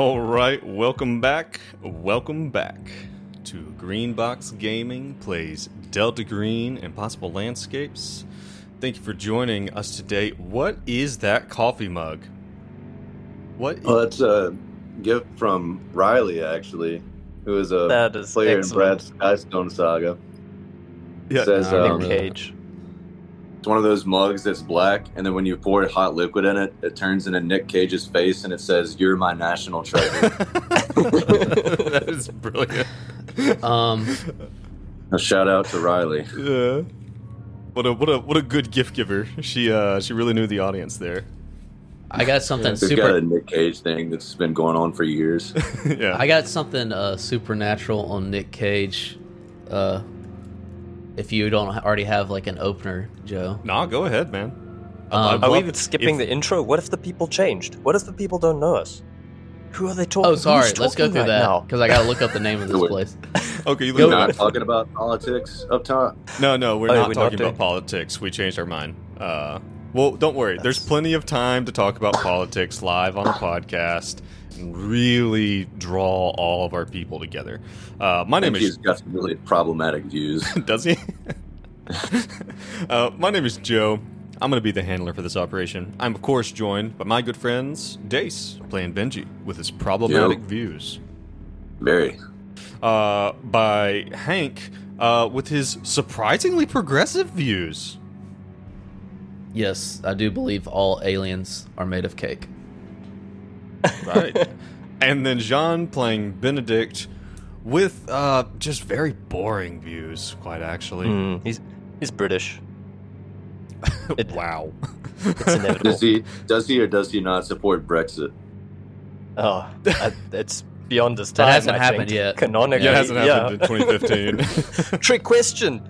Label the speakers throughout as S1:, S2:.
S1: All right, welcome back. Welcome back to Green Box Gaming plays Delta Green Impossible Landscapes. Thank you for joining us today. What is that coffee mug? What?
S2: Well, that's a gift from Riley, actually, who is a
S3: That is
S2: player
S3: excellent.
S2: in Brad's Skystone Saga.
S1: yeah,
S2: says,
S3: Nick
S2: um,
S3: Cage.
S2: It's one of those mugs that's black, and then when you pour hot liquid in it, it turns into Nick Cage's face, and it says, "You're my national treasure."
S1: that is brilliant.
S4: Um,
S2: a shout out to Riley.
S1: Yeah. What a what a what a good gift giver. She uh she really knew the audience there.
S4: I got something
S2: We've got a
S4: super.
S2: Nick Cage thing that's been going on for years.
S1: yeah.
S4: I got something uh, supernatural on Nick Cage. Uh, if you don't already have like an opener, Joe.
S1: nah, go ahead, man.
S4: Um,
S1: I'd
S3: Are we even skipping
S1: if-
S3: the intro? What if the people changed? What if the people don't know us? Who are they talking?
S4: Oh, sorry.
S3: who's
S4: Let's go through
S3: right
S4: that because I got to look up the name of this place.
S1: Okay, you
S2: We're not talking about politics up top.
S1: No, no, we're
S3: Oh,
S1: not
S3: we're
S1: talking
S3: doing-
S1: about politics. We changed our mind. Uh, well, don't worry. There's plenty of time to talk about politics live on the podcast and really draw all of our people together. Uh, my name is
S2: he's got some really problematic views.
S1: Does he? uh, my name is Joe. I'm going to be the handler for this operation. I'm, of course, joined by my good friends, Dace, playing Benji, with his problematic
S2: Yo.
S1: views,
S2: Very.
S1: uh, by Hank, uh, with his surprisingly progressive views.
S4: Yes, I do believe all aliens are made of cake.
S1: Right. and then Jean playing Benedict with uh, just very boring views, quite actually.
S3: Hmm, he's he's British. It-
S1: wow.
S3: It's inevitable.
S2: Does he? Does he or does he not support Brexit?
S3: Oh, I, it's beyond his
S4: That
S3: time.
S4: hasn't
S3: I
S4: happened
S3: think.
S4: yet.
S3: Canonically,
S1: Yeah, it hasn't
S3: yeah.
S1: happened in 2015.
S3: Trick question.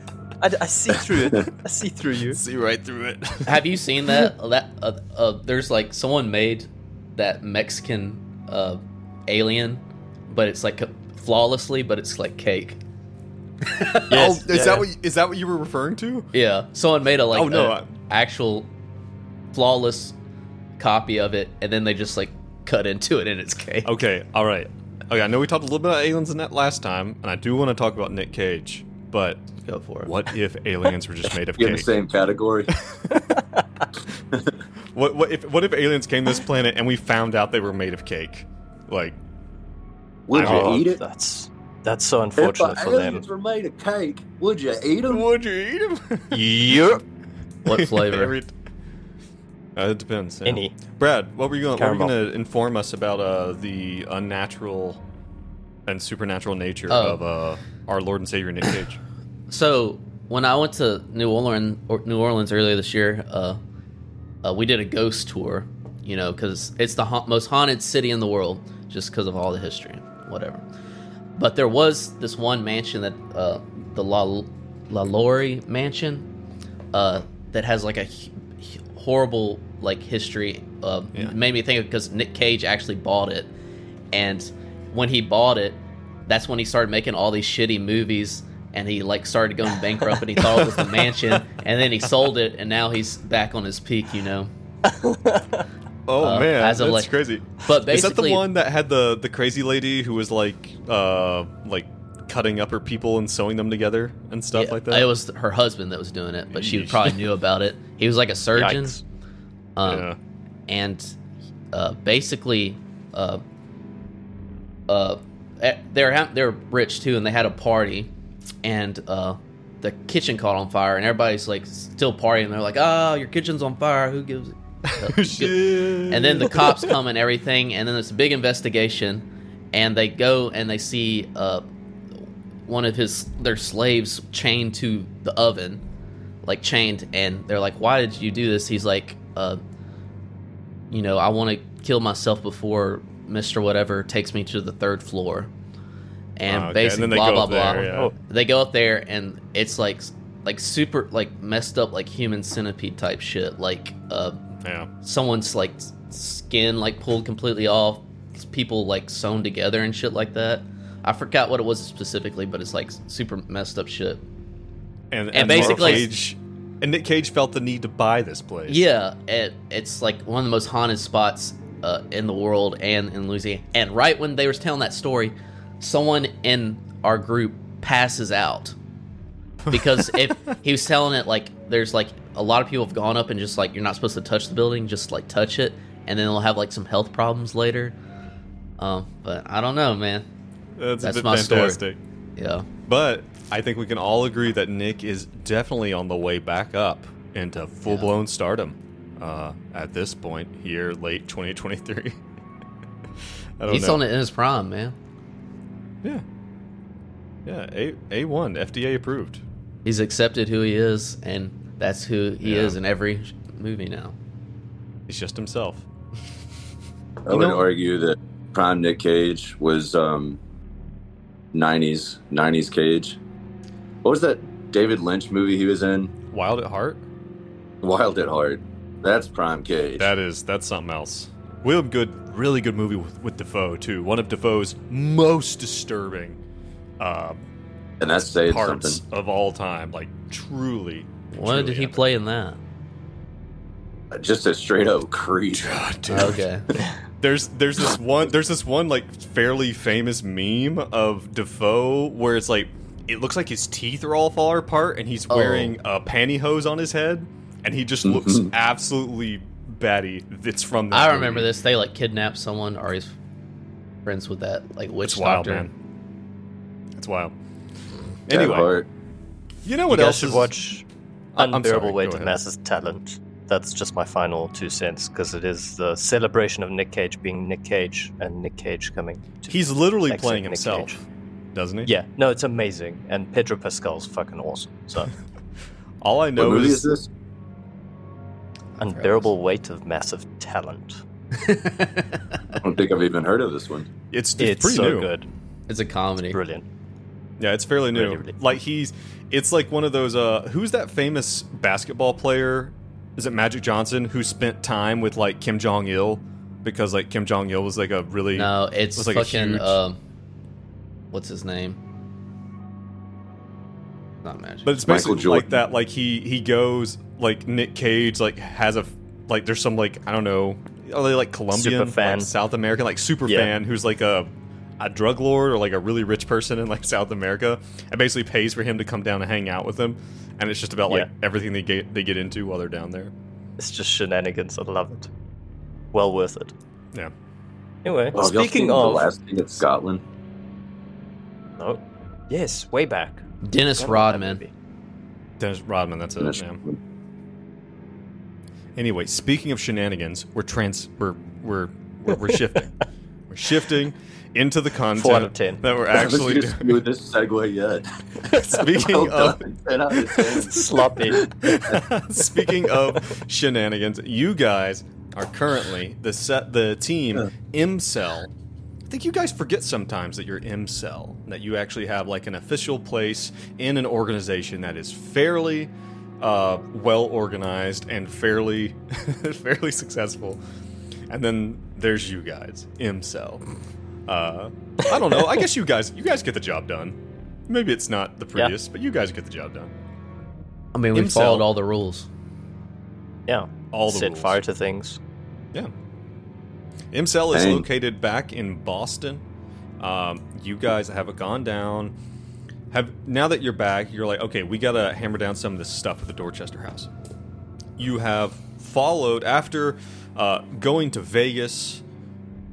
S3: I, I see through it. I see through you.
S1: See right through it.
S4: Have you seen that? That uh, uh, there's like someone made that Mexican uh, alien, but it's like flawlessly, but it's like cake.
S3: Yes,
S1: oh, is
S3: yeah,
S1: that
S3: yeah.
S1: what is that what you were referring to?
S4: Yeah, someone made a like
S1: Oh, no,
S4: a
S1: I-
S4: actual flawless copy of it, and then they just like cut into it, and it's cake.
S1: Okay, all right. Okay, I know we talked a little bit about aliens in that last time, and I do want to talk about Nick Cage. But
S4: Go for it.
S1: what if aliens were just made of cake?
S2: In the
S1: cake?
S2: same category.
S1: What, what if what if aliens came to this planet and we found out they were made of cake? Like,
S2: Would you
S3: Oh,
S2: eat it?
S3: That's that's so
S2: If
S3: unfortunate for them.
S2: If aliens were made of cake, would you eat them?
S1: would you eat them?
S3: Yep.
S4: What flavor?
S1: Every- uh, it depends. yeah.
S3: Any.
S1: Brad, what were you going? Were you going to inform us about uh, the unnatural and supernatural nature
S4: Oh.
S1: of uh, our Lord and Savior Nick Cage?
S4: So when I went to New Orleans, or New Orleans earlier this year, uh, uh, we did a ghost tour. You know, because it's the ha- most haunted city in the world, just because of all the history, whatever. But there was this one mansion that uh, the La LaLaurie mansion uh, that has like a h- horrible like history. Uh,
S1: Yeah.
S4: Made me think of because Nick Cage actually bought it, and when he bought it, that's when he started making all these shitty movies. And he like started going bankrupt, and he thought it was the mansion, and then he sold it, and now he's back on his peak, you know.
S1: Oh
S4: Uh,
S1: man,
S4: as
S1: that's
S4: of, like-
S1: crazy.
S4: But
S1: Is that the one that had the the crazy lady who was like uh like cutting up her people and sewing them together and stuff
S4: Yeah,
S1: like that?
S4: It was her husband that was doing it, but she probably knew about it. He was like a surgeon,
S3: Yikes.
S4: um,
S1: yeah.
S4: and uh, basically, uh, uh, they're ha- they're rich too, and they had a party, and uh, the kitchen caught on fire, and everybody's like still partying. They're like, "Oh, your kitchen's on fire. Who gives it?" Uh,
S1: Shit.
S4: and then the cops come and everything, and then it's a big investigation, and they go and they see uh, one of his their slaves chained to the oven, like chained, and they're like, "Why did you do this?" He's like, uh, "You know, I want to kill myself before Mister Whatever takes me to the third floor." And
S1: Oh, okay.
S4: basically,
S1: And then they
S4: blah
S1: go
S4: blah
S1: up
S4: blah.
S1: there, yeah.
S4: They go up there, and it's like like super like messed up like human centipede type shit, like uh
S1: yeah.
S4: someone's like skin like pulled completely off people like sewn together and shit like that i forgot what it was specifically but it's like super messed up shit
S1: And,
S4: And
S1: Nick
S4: basically-
S1: Cage, and Nick Cage felt the need to buy this place.
S4: yeah it, it's like one of the most haunted spots uh, in the world and in Louisiana. And right when they were telling that story, someone in our group passes out because if he was telling it like there's like a lot of people have gone up and just like you're not supposed to touch the building, just like touch it, and then they'll have like some health problems later. Um, but I don't know, man.
S1: That's,
S4: That's
S1: been
S4: my story.
S1: fantastic.
S4: Yeah,
S1: But I think we can all agree that Nick is definitely on the way back up into full blown stardom uh, at this point here, late 2023. I don't
S4: he's
S1: know.
S4: on it in his prime, man.
S1: Yeah. Yeah, A A1, FDA approved.
S4: He's accepted who he is, and that's who he
S1: Yeah.
S4: is in every movie now.
S1: He's just himself.
S2: I
S1: You
S2: would
S1: know-
S2: argue that prime Nick Cage was um, 90s 90s Cage. What was that David Lynch movie he was in?
S1: Wild at Heart?
S2: Wild at Heart. That's prime Cage.
S1: That is that's something else. Real good, really good movie with, with Dafoe too. One of Dafoe's most disturbing uh,
S2: and that saved
S1: parts
S2: something.
S1: of all time. Like truly.
S4: What
S1: truly
S4: did he
S1: epic.
S4: play in that?
S2: Just a straight up creep.
S1: God.
S4: Okay,
S1: There's there's this one there's this one like fairly famous meme of Dafoe where it's like it looks like his teeth are all falling apart and he's
S4: Oh.
S1: wearing a pantyhose on his head and he just looks
S2: Mhm.
S1: absolutely batty. It's from that
S4: I
S1: movie.
S4: remember this. They like kidnapped someone, or he's friends with that like witch
S1: It's wild,
S4: doctor.
S1: man. It's wild. Anyway,
S2: heart.
S1: you know
S3: You
S1: what
S3: guys
S1: else
S3: should
S1: is
S3: watch
S1: I- I'm
S3: Unbearable
S1: sorry,
S3: Weight of
S1: ahead.
S3: Massive Talent. That's just my final two cents because it is the celebration of Nick Cage being Nick Cage and Nick Cage coming. To
S1: He's literally playing
S3: Nick
S1: himself,
S3: Cage.
S1: doesn't he?
S3: Yeah, no, it's amazing, and Pedro Pascal's fucking awesome. So,
S1: All I
S2: What
S1: know
S2: movie
S1: is,
S2: is this?
S3: Unbearable weight of massive talent.
S2: I don't think I've even heard of this one.
S1: it's, it's,
S3: It's
S1: pretty
S3: so
S1: new.
S3: good,
S4: It's a comedy.
S3: brilliant.
S1: Yeah, it's fairly new.
S3: Really, really.
S1: Like he's, it's like one of those. Uh, who's that famous basketball player? Is it Magic Johnson who spent time with like Kim Jong Il because like Kim Jong Il was like a really
S4: No, it's
S1: was like a
S4: fucking
S1: huge-
S4: um, what's his name? Not Magic.
S1: But it's
S2: Michael
S1: basically like
S2: Jordan.
S1: that. Like he he goes like Nick Cage like has a like there's some like I don't know are they like Colombian
S3: fan.
S1: like South American like super
S3: Yeah.
S1: fan who's like a a drug lord or like a really rich person in like South America and basically pays for him to come down and hang out with them and it's just about like
S3: Yeah.
S1: everything they get they get into while they're down there.
S3: It's just shenanigans. I love it. Well worth it.
S1: Yeah.
S3: Anyway,
S2: Oh, have y'all
S3: speaking
S2: the last king of Scotland.
S3: no, yes, way back.
S4: Dennis
S3: Forgot about that
S4: Rodman.
S1: Dennis Rodman, that's it.
S2: Finish-
S1: Yeah. Anyway, speaking of shenanigans, we're trans we're we're we're, we're shifting. we're shifting into the content
S3: Four out of 10.
S1: that we're actually
S2: doing.
S1: doing.
S2: this segue yet.
S1: Speaking
S2: Well
S1: of
S2: done. 10 out of 10.
S3: Sloppy.
S1: Speaking of shenanigans, you guys are currently the set the team MCell. I think you guys forget sometimes that you're MCell, that you actually have like an official place in an organization that is fairly uh, well organized and fairly fairly successful. And then there's you guys, MCell. Uh, I don't know. I guess you guys you guys get the job done. Maybe it's not the
S3: Yeah.
S1: prettiest, but you guys get the job done.
S4: I mean, we
S1: Himself.
S4: followed all the rules.
S3: Yeah.
S1: All the
S3: Set
S1: rules.
S3: fire to things.
S1: Yeah. ImCell is
S2: Dang.
S1: located back in Boston. Um, you guys have gone down. Have now that you're back, you're like, okay, we gotta hammer down some of this stuff at the Dorchester House. You have followed after uh, going to Vegas,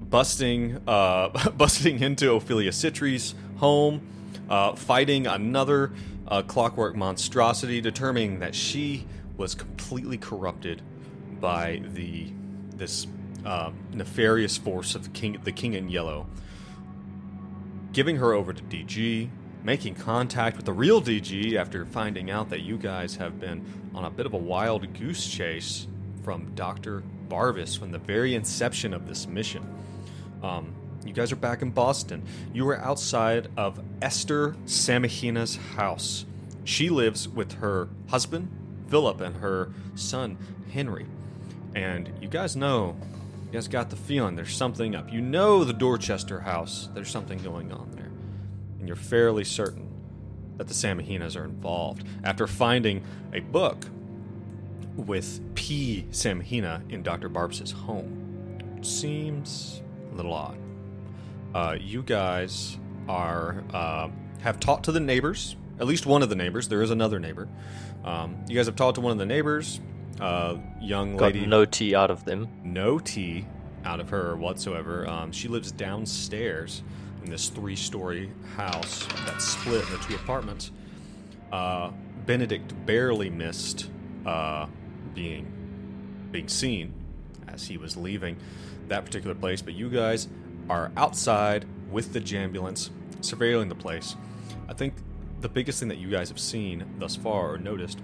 S1: busting uh, busting into Ophelia Citri's home, uh, fighting another uh, clockwork monstrosity, determining that she was completely corrupted by the this uh, nefarious force of the king, the King in Yellow. Giving her over to DG, making contact with the real DG after finding out that you guys have been on a bit of a wild goose chase from Dr. Barvis from the very inception of this mission. Um, you guys are back in Boston. You are outside of Esther Samahina's house. She lives with her husband, Philip, and her son, Henry. And you guys know, you guys got the feeling there's something up. You know the Dorchester house, there's something going on there. And you're fairly certain that the Samahinas are involved after finding a book with P. Samahina in Dr. Barb's home. seems a little odd. Uh, you guys are uh, have talked to the neighbors. At least one of the neighbors. There is another neighbor. Um, you guys have talked to one of the neighbors. Uh, young
S3: Got
S1: lady,
S3: no tea out of them.
S1: no tea out of her whatsoever. Um, she lives downstairs in this three-story house that's split into two apartments. Uh, Benedict barely missed uh, being being seen as he was leaving that particular place, but you guys are outside with the jambulance, surveilling the place. I think the biggest thing that you guys have seen thus far or noticed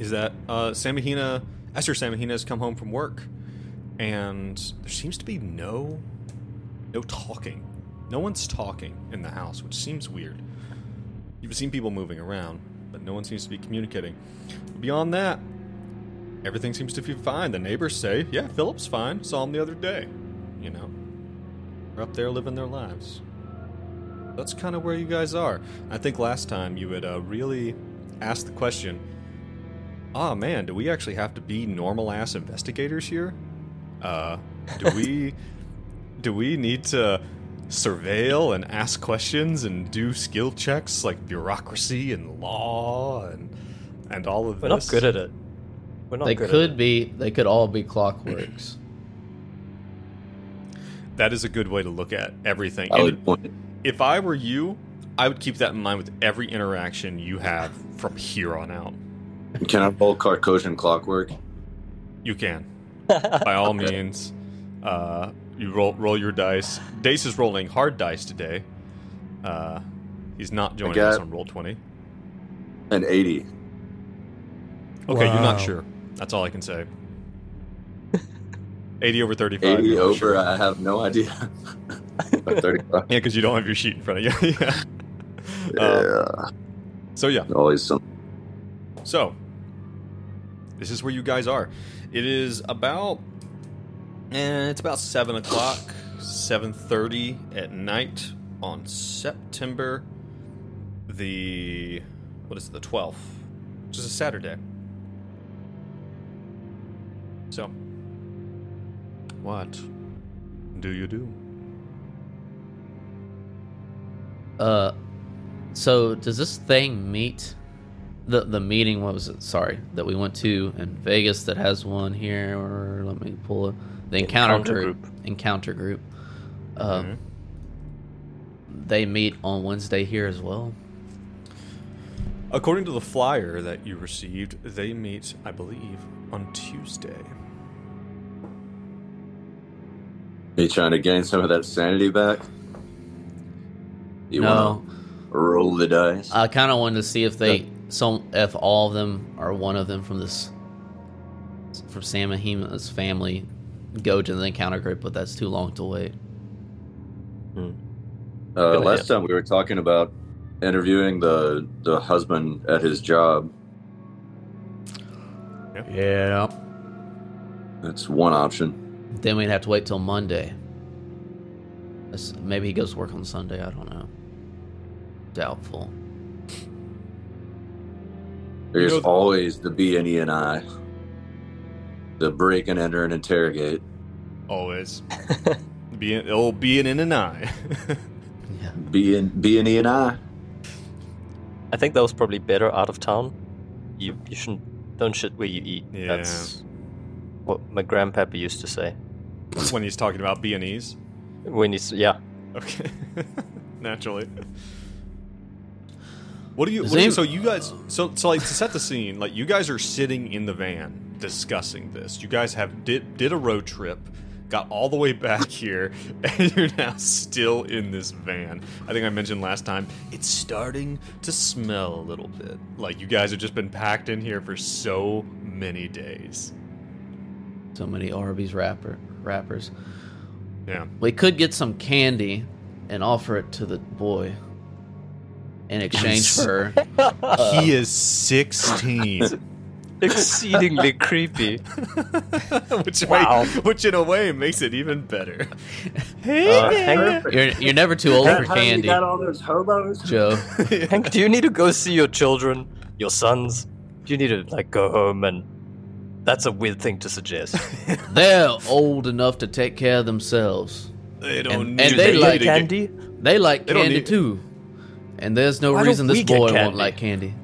S1: is that uh, Samahina, Esther Samahina has come home from work, and there seems to be no, no talking. No one's talking in the house, which seems weird. You've seen people moving around, but no one seems to be communicating. Beyond that, everything seems to be fine. The neighbors say, "Yeah, Philip's fine. Saw him the other day." You know, they're up there living their lives. That's kind of where you guys are. I think last time you had uh, really asked the question oh man, do we actually have to be normal ass investigators here? Uh, do we do we need to surveil and ask questions and do skill checks like bureaucracy and law and and all of
S3: We're
S1: this?
S3: not good at it. We're not
S4: they
S3: good
S4: could
S3: at it.
S4: be. They could all be clockworks.
S1: That is a good way to look at everything.
S2: I would point.
S1: if I were you, I would keep that in mind with every interaction you have from here on out.
S2: Can I roll Carcosian clockwork?
S1: You can. by all means. Uh, you roll roll your dice. Dace is rolling hard dice today. Uh, he's not joining us on roll twenty.
S2: An 80.
S1: Okay, you're not sure. That's all I can say. Eighty over thirty-five.
S2: 80 over,
S1: sure.
S2: I have no idea. But 35.
S1: Yeah, because you don't have your sheet in front of you. yeah.
S2: Yeah.
S1: Um, so yeah.
S2: Always some.
S1: So, this is where you guys are. It is about, eh, it's about seven o'clock, seven thirty at night on September the what is it, the twelfth, which is a Saturday. So, what do you do?
S4: Uh, so does this thing meet the the meeting? What was it? Sorry, that we went to in Vegas that has one here. Or let me pull it. The encounter,
S3: Encounter
S4: group.
S3: group.
S4: Encounter group. Uh,
S1: Mhm.
S4: They meet on Wednesday here as well.
S1: According to the flyer that you received, they meet, I believe, on Tuesday.
S2: Are you trying to gain some of that sanity back? You
S4: no,
S2: want to roll the dice?
S4: I kind of wanted to see if they some if all of them or one of them from this from Samahina's family go to the encounter group, but that's too long to wait.
S2: Uh, last
S3: idea.
S2: time we were talking about interviewing the the husband at his job.
S4: Yeah.
S2: That's one option.
S4: Then we'd have to wait till Monday. That's- Maybe he goes to work on Sunday. I don't know. Doubtful.
S2: There's
S1: know-
S2: always the B and E and I. The break and enter and interrogate.
S1: Always. be an, it'll be an in and I.
S4: Yeah.
S2: B and B and E and I.
S3: I think that was probably better out of town. You you shouldn't don't shit where you eat.
S1: Yeah.
S3: That's what my grandpappy used to say.
S1: when he's talking about B and E's.
S3: When he's yeah.
S1: Okay. Naturally. What do you? What you so you guys? So so like to set the scene, like you guys are sitting in the van discussing this. You guys have did did a road trip, got all the way back here, and you're now still in this van. I think I mentioned last time it's starting to smell a little bit. Like you guys have just been packed in here for so many days.
S4: So many Arby's wrapper wrappers.
S1: Yeah.
S4: We could get some candy and offer it to the boy in exchange for. Uh,
S1: he is sixteen.
S3: Exceedingly creepy.
S1: which,
S3: Wow.
S1: way, which in a way makes it even better.
S3: Uh, Hank,
S4: You're you're never too old for candy,
S2: all those hobos?
S4: Joe.
S3: Hank, do you need to go see your children, your sons? Do you need to like go home and That's a weird thing to suggest.
S4: They're old enough to take care of themselves.
S1: They don't
S4: And-
S1: need
S4: and
S1: to
S4: they like
S1: to
S3: candy.
S4: They like
S1: They don't
S4: candy
S1: need-
S4: too. And there's no
S3: Why
S4: reason this boy won't like candy.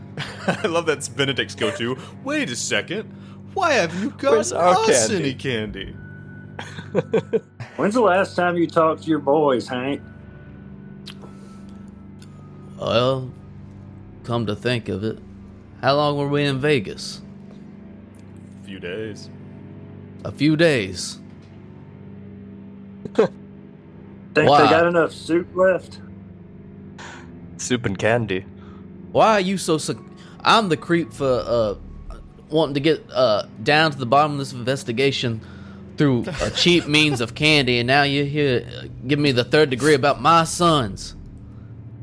S1: I love that's Benedict's go-to. Wait a second. Why have you got
S3: our
S1: us
S3: candy?
S1: any candy?
S5: When's the last time you talked to your boys, Hank?
S4: Well, come to think of it, how long were we in Vegas?
S1: A few days.
S4: A few days.
S5: Think
S4: Why?
S5: they got enough soup left?
S3: Soup and candy.
S4: Why are you so? Su- I'm the creep for uh, wanting to get uh, down to the bottom of this investigation through a cheap means of candy, and now you're here uh, giving me the third degree about my sons.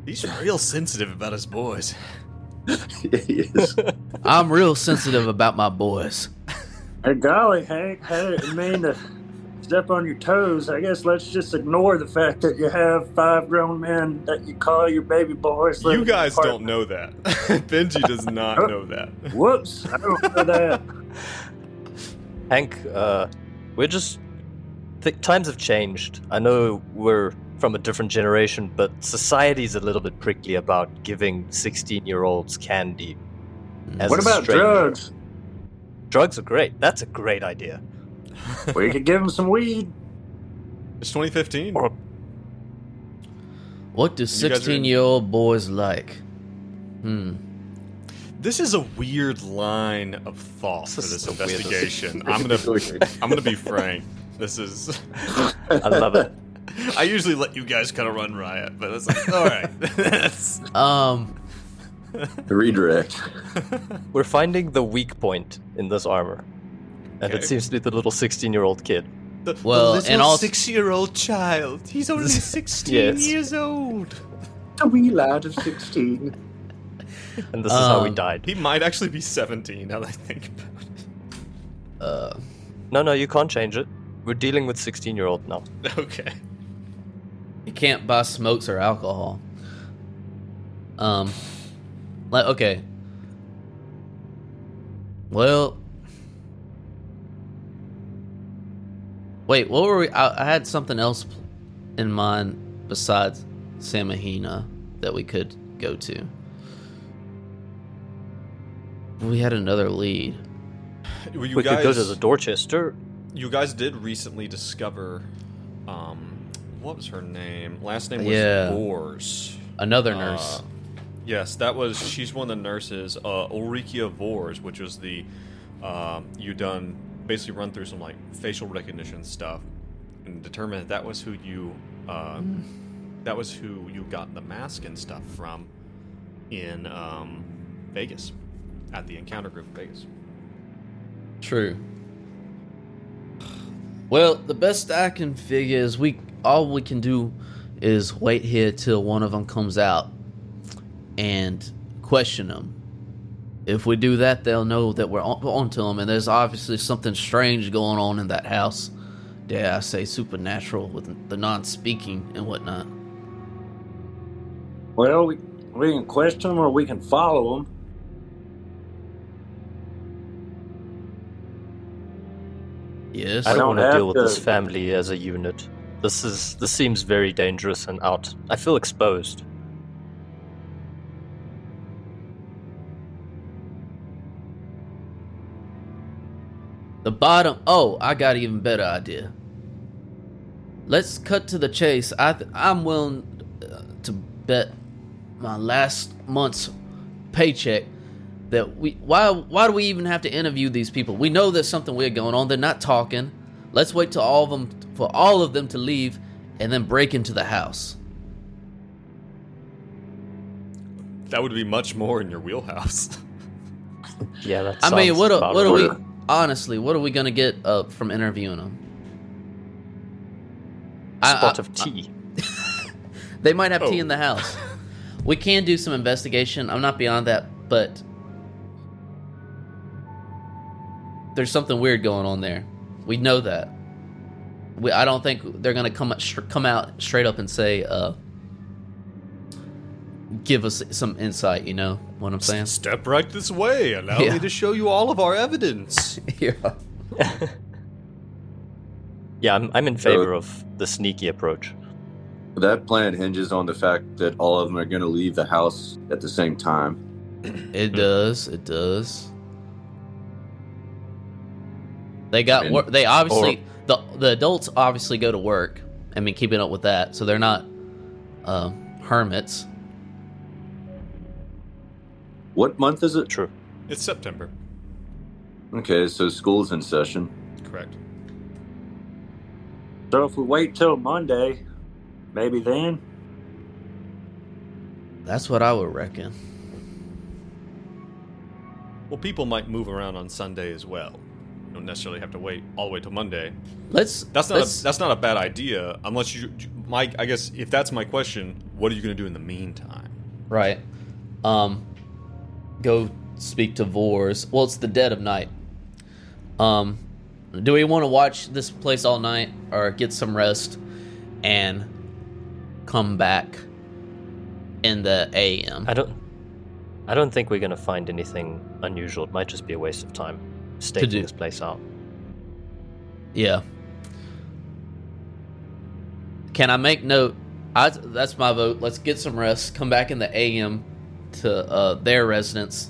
S1: He's real sensitive about his boys.
S2: he is.
S4: I'm real sensitive about my boys.
S5: Hey, golly, Hank, I didn't mean to step on your toes. I guess let's just ignore the fact that you have five grown men that you call your baby boys.
S1: You guys don't know that. Benji does not know that.
S5: Whoops, I don't know that.
S3: Hank, uh, we're just. Th- times have changed. I know we're from a different generation, but society's a little bit prickly about giving 16 year olds candy. As
S5: What about
S3: stranger.
S5: drugs?
S3: Drugs are great. That's a great idea.
S5: We could give him some weed.
S1: It's 2015.
S3: Or-
S4: What do
S1: You guys are in-
S4: 16 year old boys like? Hmm.
S1: This is a weird line of thought for
S3: This
S1: this
S3: is the weirdest.
S1: investigation. I'm gonna I'm gonna be frank. This is
S3: I love it.
S1: I usually let you guys kind of run riot, but it's like all right. That's
S4: Um.
S2: The redirect.
S3: We're finding the weak point in this armor. And
S1: Okay.
S3: it seems to be the little 16 year old kid.
S1: the,
S4: Well,
S1: the little
S4: and also-
S1: six-year-old child. He's only 16
S3: Yes.
S1: years old.
S2: A wee lad of 16.
S3: And this is how we
S4: Um,
S3: died.
S1: He might actually be 17 now that I think about it.
S4: Uh.
S3: No, no, you can't change it. We're dealing with 16 year old now.
S1: Okay.
S4: You can't buy smokes or alcohol. Um, like okay. Well, wait. What were we? I, I had something else in mind besides Samahina that we could go to. We had another lead.
S1: Well, you
S3: we
S1: guys,
S3: could go to the Dorchester.
S1: you guys did recently discover, um, what was her name? Last name was
S4: Yeah.
S1: Vors.
S4: Another nurse.
S1: Uh, yes, that was. She's one of the nurses. Uh, Ulrikia Vors, which was the. Um, you done basically run through some like facial recognition stuff, and determine that that was who you. Uh, that was who you got the mask and stuff from, in um, Vegas, at the Encounter Group in Vegas.
S4: True. Well, the best I can figure is we all we can do is wait here till one of them comes out and question them. If we do that, they'll know that we're on, onto them, and there's obviously something strange going on in that house. Dare I say supernatural with the non-speaking and whatnot.
S5: Well, we, we can question them or we can follow them.
S4: Yes.
S3: I don't
S5: don't
S3: want to deal with this family as a unit. This is this seems very dangerous and out. I feel exposed.
S4: The bottom. Oh, I got an even better idea. Let's cut to the chase. I th- I'm willing uh, to bet my last month's paycheck that we why why do we even have to interview these people? We know there's something weird going on. They're not talking. Let's wait till all of them for all of them to leave and then break into the house.
S1: That would be much more in your wheelhouse.
S3: Yeah, that
S4: I mean, what are, what are we honestly? What are we gonna get uh, from interviewing them? I-
S3: Spot
S4: I-
S3: of tea.
S4: They might have tea
S1: Oh.
S4: in the house. We can do some investigation. I'm not beyond that, but there's something weird going on there. We know that. We, I don't think they're gonna come out- come out straight up and say, uh, give us some insight. You know what I'm saying?
S1: Step right this way. Allow
S4: Yeah.
S1: me to show you all of our evidence.
S4: yeah.
S3: Yeah, I'm, I'm in favor of the sneaky approach.
S2: That plan hinges on the fact that all of them are going to leave the house at the same time.
S4: It does. It does. They got work. They obviously the the adults obviously go to work. I mean, keeping up with that, so they're not uh, hermits.
S2: What month is it?
S3: True.
S1: It's September.
S2: Okay, so school's in session.
S1: Correct.
S5: So if we wait till Monday, maybe then.
S4: That's what I would reckon.
S1: Well, people might move around on Sunday as well. You don't necessarily have to wait all the way till Monday.
S4: Let's.
S1: That's not
S4: let's,
S1: a, that's not a bad idea, unless you, Mike. I guess if that's my question, what are you going to do in the meantime?
S4: right. Um, go speak to Vors. Well, it's the dead of night. Um, do we want to watch this place all night or get some rest and come back in the AM?
S3: I don't. I don't think we're gonna find anything unusual. It might just be a waste of time staking
S4: do.
S3: this place out.
S4: Yeah. Can I make note? I, that's my vote. Let's get some rest. Come back in the AM to uh, their residence,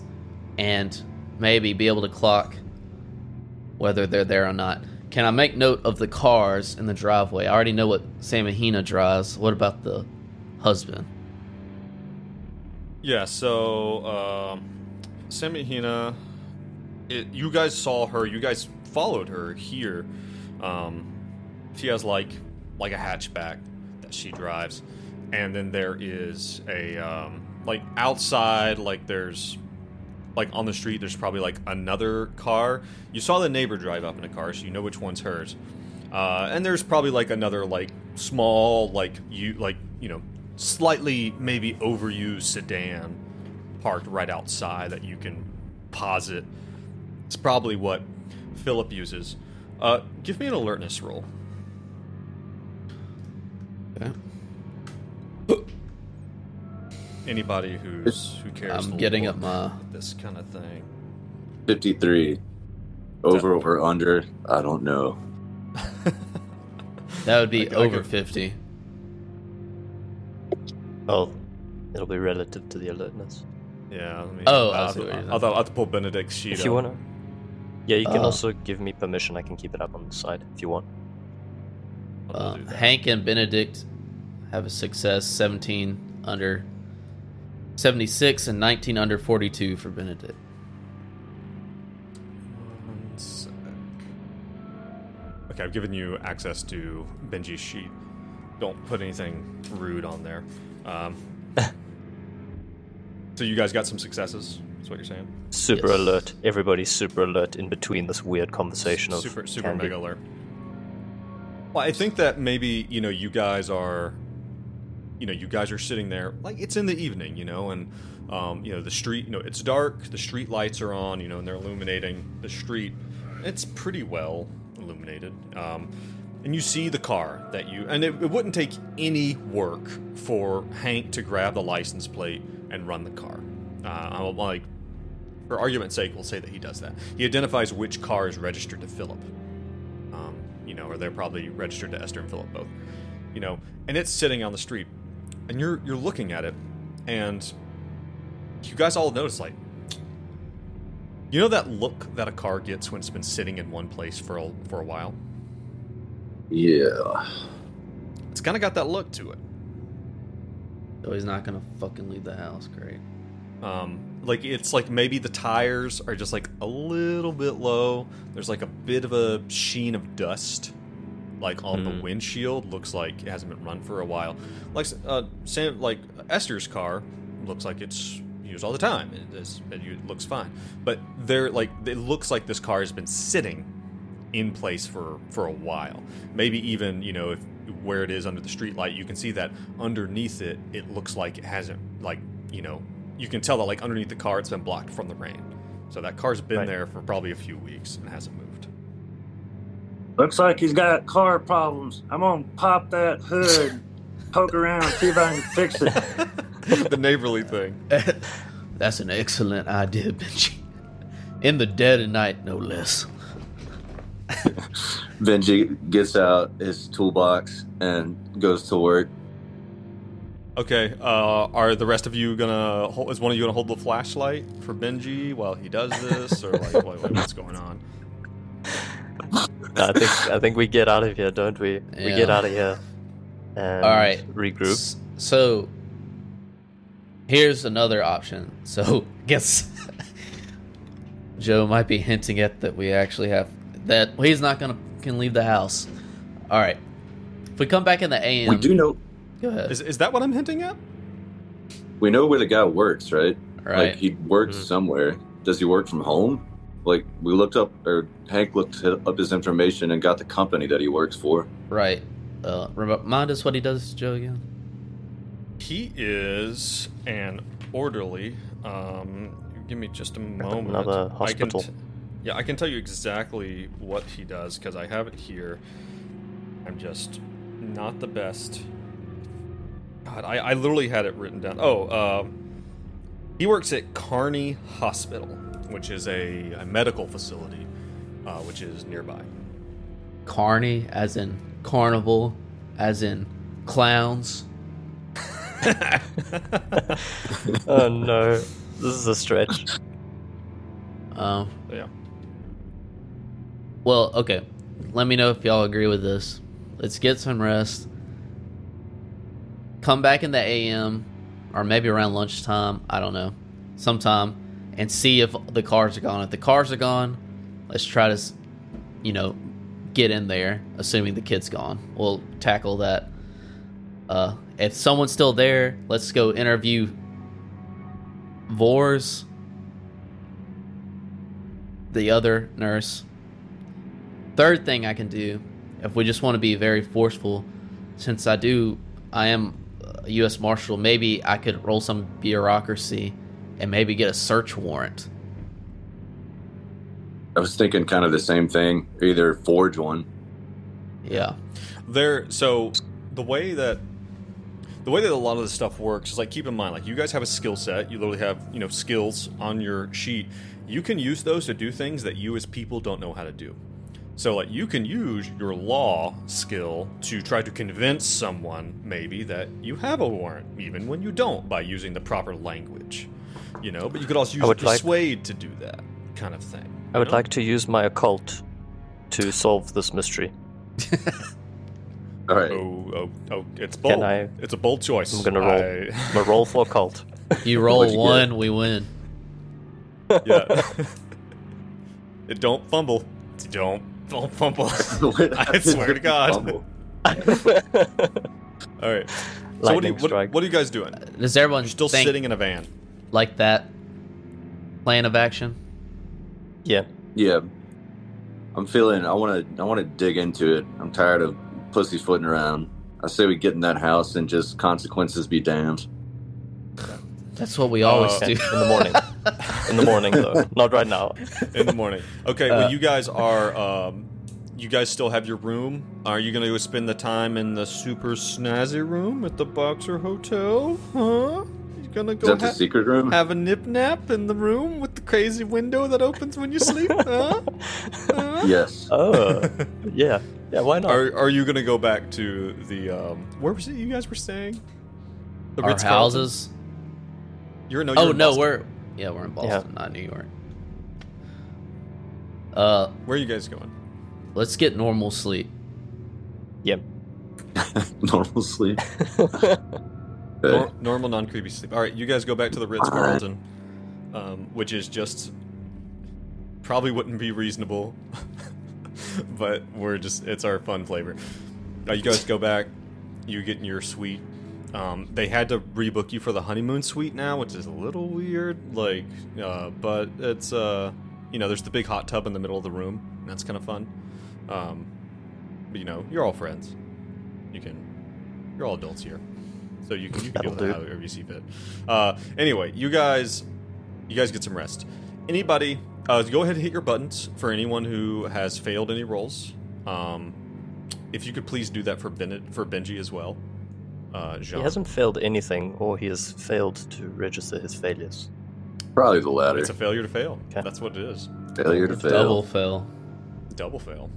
S4: and maybe be able to clock whether they're there or not. Can I make note of the cars in the driveway? I already know what Samahina drives. What about the husband?
S1: Yeah. So, um, Samahina, it, you guys saw her. You guys followed her here. Um, she has like like a hatchback that she drives, and then there is a um, like outside. Like there's like on the street. There's probably like another car. You saw the neighbor drive up in a car, so you know which one's hers. Uh, and there's probably like another like small like you like you know slightly maybe overused sedan parked right outside that you can posit. It's probably what Philip uses. Uh, give me an alertness roll.
S4: Okay.
S1: Anybody who's who cares.
S4: I'm getting
S1: look
S4: up my.
S1: this kind of thing.
S2: 53. Over or under? I don't know.
S4: That would be
S1: I- I
S4: over
S1: could-
S4: 50.
S3: Oh, it'll be relative to the alertness.
S1: Yeah. Let me,
S4: Oh, I
S1: I,
S4: see what you're
S1: I,
S4: saying.
S1: I thought I had to pull Benedict's sheet.
S3: If you wanna, yeah, you can
S4: Uh.
S3: also give me permission. I can keep it up on the side if you want.
S4: Uh. Hank and Benedict have a success 17 under 76 and 19 under 42 for Benedict.
S1: Okay, I've given you access to Benji's sheet. Don't put anything rude on there. Um, so you guys got some successes. That's what you're saying.
S3: Super
S4: Yes.
S3: alert. Everybody's super alert in between this weird conversation of
S1: super super
S3: candy.
S1: mega alert. Well, I think that maybe you know you guys are, you know, you guys are sitting there like it's in the evening, you know, and um, you know the street, you know, it's dark. The street lights are on, you know, and they're illuminating the street. It's pretty well illuminated. Um, and you see the car that you, and it, it wouldn't take any work for Hank to grab the license plate and run the car. Uh, I'm like, for argument's sake, we'll say that he does that. He identifies which car is registered to Philip. Um, you know, or they're probably registered to Esther and Philip both. You know, and it's sitting on the street, and you're you're looking at it, and you guys all notice like, you know that look that a car gets when it's been sitting in one place for a, for a while.
S2: Yeah.
S1: It's kind of got that look to it.
S4: So he's not gonna fucking leave the house. Great.
S1: Um, like it's like maybe the tires are just like a little bit low. There's like a bit of a sheen of dust, like on the
S3: Hmm.
S1: windshield. Looks like it hasn't been run for a while. Like uh, Sam, like Esther's car looks like it's used all the time. It, is, it looks fine, but they're like it looks like this car has been sitting in place for for a while. Maybe even you know if where it is under the street light, you can see that underneath it, it looks like it hasn't like you know you can tell that like underneath the car, it's been blocked from the rain. So that car's been
S3: Right.
S1: there for probably a few weeks and hasn't moved.
S5: Looks like he's got car problems. I'm gonna pop that hood, poke around, see if I can fix it.
S1: the neighborly thing.
S4: That's an excellent idea, Benji. In the dead of night, no less.
S2: Benji gets out his toolbox and goes to work.
S1: Okay, uh, are the rest of you gonna? Hold, is one of you gonna hold the flashlight for Benji while he does this, or like what, what's going on?
S3: I think I think we get out of here, don't we? We get out of here. And
S4: All right.
S3: Regroup.
S4: S- So here's another option. So I guess Joe might be hinting at that we actually have that he's not gonna can leave the house. All right. If we come back in the AM,
S2: We do know
S4: Go ahead.
S1: Is, is that what I'm hinting at?
S2: we know where the guy works, right?
S4: right.
S2: Like he works
S3: Mhm.
S2: somewhere. Does he work from home? Like we looked up, or Hank looked up his information and got the company that he works for.
S4: right. Uh, remind us what he does, Joe. Again.
S1: He is an orderly. Um, give me just a moment.
S3: another
S1: I can
S3: hospital.
S1: t- yeah, I can tell you exactly what he does because I have it here. I'm just not the best. God, I, I literally had it written down. Oh, um, he works at Carney Hospital, which is a, a medical facility, uh, which is nearby.
S4: Carney, as in carnival, as in clowns.
S3: oh no, this is a stretch.
S4: Um,
S1: yeah.
S4: Well, okay. Let me know if y'all agree with this. Let's get some rest. Come back in the AM, or maybe around lunchtime. I don't know, sometime, and see if the cars are gone. If the cars are gone, let's try to, you know, get in there. Assuming the kid's gone, we'll tackle that. Uh, if someone's still there, let's go interview Vors, the other nurse. Third thing I can do, if we just want to be very forceful, since I do, I am a U.S. Marshal, maybe I could roll some bureaucracy and maybe get a search warrant.
S2: I was thinking kind of the same thing. Either forge one.
S4: Yeah.
S1: There, so the way that the way that a lot of this stuff works is like keep in mind, like you guys have a skill set. You literally have you know skills on your sheet. You can use those to do things that you as people don't know how to do. So like you can use your law skill to try to convince someone maybe that you have a warrant, even when you don't, by using the proper language. You know, but you could also use
S3: would like-
S1: persuade to do that kind of thing.
S3: I would
S1: know?
S3: like to use my occult to solve this mystery.
S2: All right.
S1: Oh, oh, oh! It's bold.
S3: Can I-
S1: It's a bold choice.
S3: I'm gonna roll.
S1: I-
S3: I'm a roll for occult.
S4: You roll
S2: What'd you get?
S4: one, we win.
S1: yeah. it don't fumble. Don't don't fumble. I swear to God. All right. So what, do you, what, what are you guys doing?
S4: Does everyone
S1: You're still
S4: think
S1: sitting in a van.
S4: Like that plan of action?
S3: yeah.
S2: Yeah. I'm feeling. I want to. I want to dig into it. I'm tired of pussyfooting around. I say we get in that house and just consequences be damned.
S4: That's what we always
S1: Uh,
S4: do.
S3: in the morning. In the morning, though. Not right now.
S1: in the morning. Okay,
S4: Uh,
S1: well, you guys are. Um, you guys still have your room. Are you going to go spend the time in the super snazzy room at the Boxer Hotel? Huh? You gonna
S2: Is
S1: go
S2: that the
S1: ha-
S2: secret room?
S1: have a nip nap in the room with the crazy window that opens when you sleep? Huh? Huh?
S2: yes.
S3: Oh, yeah. Yeah, why not?
S1: Are Are you gonna go back to the um? Where was it? You guys were staying? The
S4: Our
S1: Ritz-Carlton?
S4: houses.
S1: You're no. You're
S4: Oh
S1: in
S4: no,
S1: Boston.
S4: we're yeah, we're in Boston, not New York. Uh,
S1: Where are you guys going?
S4: let's get normal sleep.
S3: Yep.
S2: Normal sleep.
S1: Nor- normal, non creepy sleep. All right, you guys go back to the Ritz Carlton, um, which is just probably wouldn't be reasonable, but we're just it's our fun flavor. Uh, you guys go back. You get in your suite. Um, they had to rebook you for the honeymoon suite now, which is a little weird. Like, uh, but it's uh, you know, there's the big hot tub in the middle of the room. And that's kind of fun. Um, but you know, you're all friends. You can, you're all adults here, so you can you can deal with
S3: That'll
S1: that
S3: do.
S1: however you see fit. Uh, anyway, you guys, you guys get some rest. Anybody, uh, go ahead and hit your buttons for anyone who has failed any rolls. Um, if you could please do that for Bennett for Benji as well. uh, Jean.
S3: He hasn't failed anything, or he has failed to register his failures.
S2: Probably the latter.
S1: It's a failure to fail.
S3: Okay.
S1: That's what it is.
S2: failure to fail.
S4: Double fail.
S1: Double fail.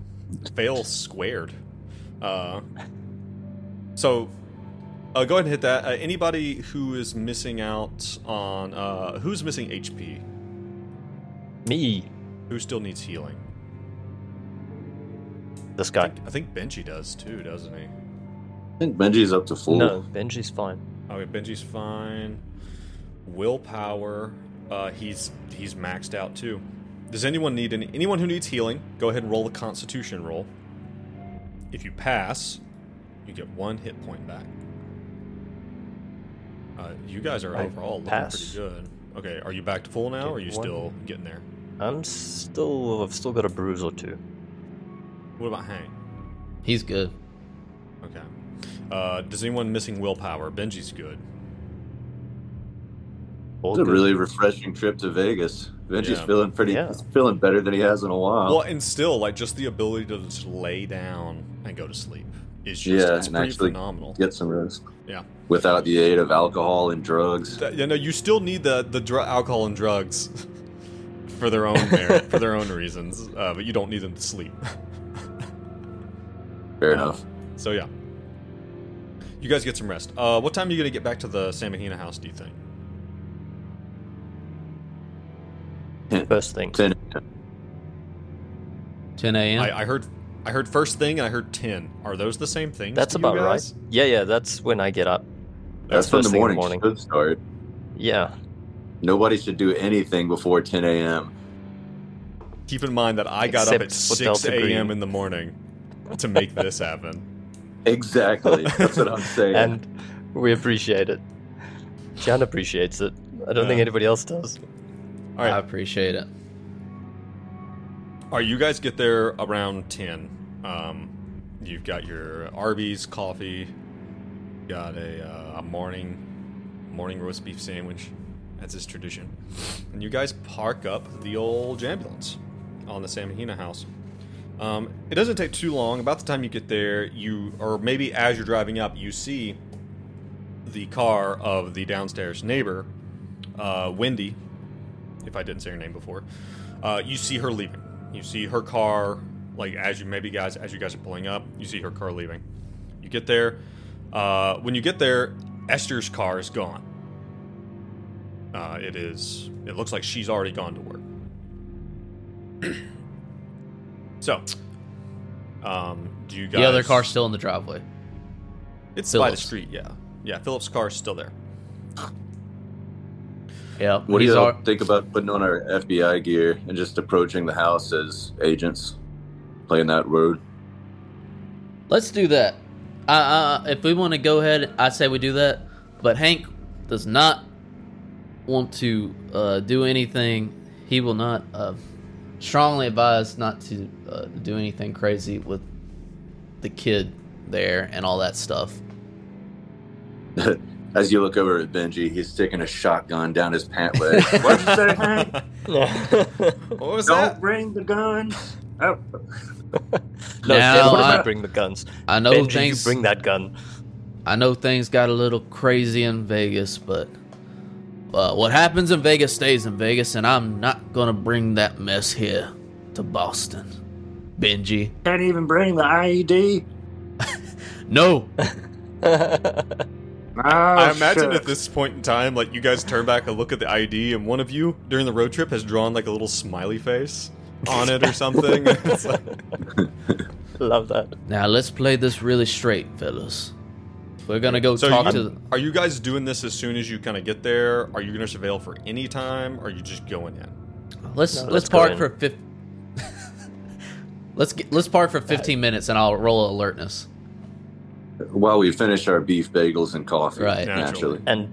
S1: Fail squared. Uh, so, uh, go ahead and hit that. Uh, anybody who is missing out on uh, who's missing HP?
S3: Me,
S1: Who still needs healing?
S3: this
S1: I
S3: guy.
S1: think, I think Benji does too, doesn't he?
S2: I think Benji's up to full.
S3: No, Benji's fine.
S1: Okay, Benji's fine. Willpower, uh, he's he's maxed out too. Does anyone need any? Anyone who needs healing, go ahead and roll a Constitution roll. If you pass, you get one hit point back. Uh, you guys are
S3: I
S1: overall looking pretty good. Okay, are you back to full now,
S3: Get
S1: or are you
S3: one.
S1: still getting there?
S3: I'm still, I've still got a bruise or two.
S1: What about Hank?
S4: He's good.
S1: Okay. Uh, does anyone missing willpower? Benji's good.
S2: It's a really refreshing trip to Vegas. Benji's
S1: Yeah.
S2: feeling pretty.
S3: Yeah.
S2: He's feeling better than he has in a while.
S1: Well, and still, like just the ability to just lay down and go to sleep is just
S2: Yeah,
S1: it's pretty
S2: actually
S1: phenomenal.
S2: Get some rest
S1: Yeah.
S2: without the aid of alcohol and drugs.
S1: That- you know, you still need the the dr- alcohol and drugs for their own merit, for their own reasons, uh, but you don't need them to sleep.
S2: Fair enough.
S1: So yeah, you guys get some rest. Uh, what time are you gonna get back to the Samahina house? Do you think?
S3: First thing.
S2: Ten.
S4: 10 a.m.
S1: I, I heard, I heard first thing, and I heard ten. Are those the same things?
S3: That's
S1: to you
S3: about right. Yeah, yeah, that's when I get up.
S2: That's when
S3: first
S2: the
S3: thing in
S2: morning, should start.
S3: Yeah.
S2: Nobody should do anything before 10 a.m.
S1: Keep in mind that I got up at six a.m. In the morning to make this happen.
S2: Exactly. That's what I'm saying.
S3: And we appreciate it. John appreciates it. I don't think anybody else does.
S1: All
S4: I appreciate it.
S1: All right, you guys get there around 10. Um, you've got your Arby's coffee, got a, uh, a morning morning roast beef sandwich. That's his tradition. And you guys park up the old ambulance on the Samahina house. Um, it doesn't take too long. About the time you get there, you, or maybe as you're driving up, you see the car of the downstairs neighbor, uh, Wendy, if I didn't say her name before. Uh, you see her leaving. You see her car, like as you maybe guys as you guys are pulling up, you see her car leaving. You get there. Uh, when you get there, Esther's car is gone. Uh, it is. It looks like she's already gone to work. so, um, do you guys?
S4: The other car's still in the driveway.
S1: It's by the street. Yeah, yeah. Philip's car is still there.
S4: Yeah.
S2: what do you all think about putting on our FBI gear and just approaching the house as agents, playing that road?
S4: Let's do that. Uh, uh, if we want to go ahead, I say we do that. But Hank does not want to uh, do anything. He will not uh, strongly advise not to uh, do anything crazy with the kid there and all that stuff.
S2: As you look over at Benji, he's sticking a shotgun down his pant leg.
S5: What'd you say, Hank?
S1: What was
S5: Don't
S1: that?
S5: bring the guns. Oh,
S3: No,
S4: Now,
S3: Now,
S4: I-
S3: I bring the guns.
S4: I know
S3: Benji,
S4: things.
S3: you bring that gun.
S4: I know things got a little crazy in Vegas, but uh, what happens in Vegas stays in Vegas, and I'm not gonna bring that mess here to Boston. Benji,
S5: can't even bring the IED.
S4: no.
S5: Oh,
S1: I imagine
S5: shucks.
S1: at this point in time, like you guys turn back and look at the ID, and one of you during the road trip has drawn like a little smiley face on it or something. It's like-
S3: Love that.
S4: Now let's play this really straight, fellas. We're gonna go
S1: so,
S4: talk
S1: you-
S4: to. The,
S1: are you guys doing this as soon as you kind of get there? Are you going to surveil for any time? Or are you just going in?
S4: let's
S3: No,
S4: let's,
S3: let's
S4: park for fif- Let's get let's park for 15 minutes, and I'll roll alertness.
S2: While we finish our beef bagels and coffee,
S4: Right.
S2: naturally.
S3: And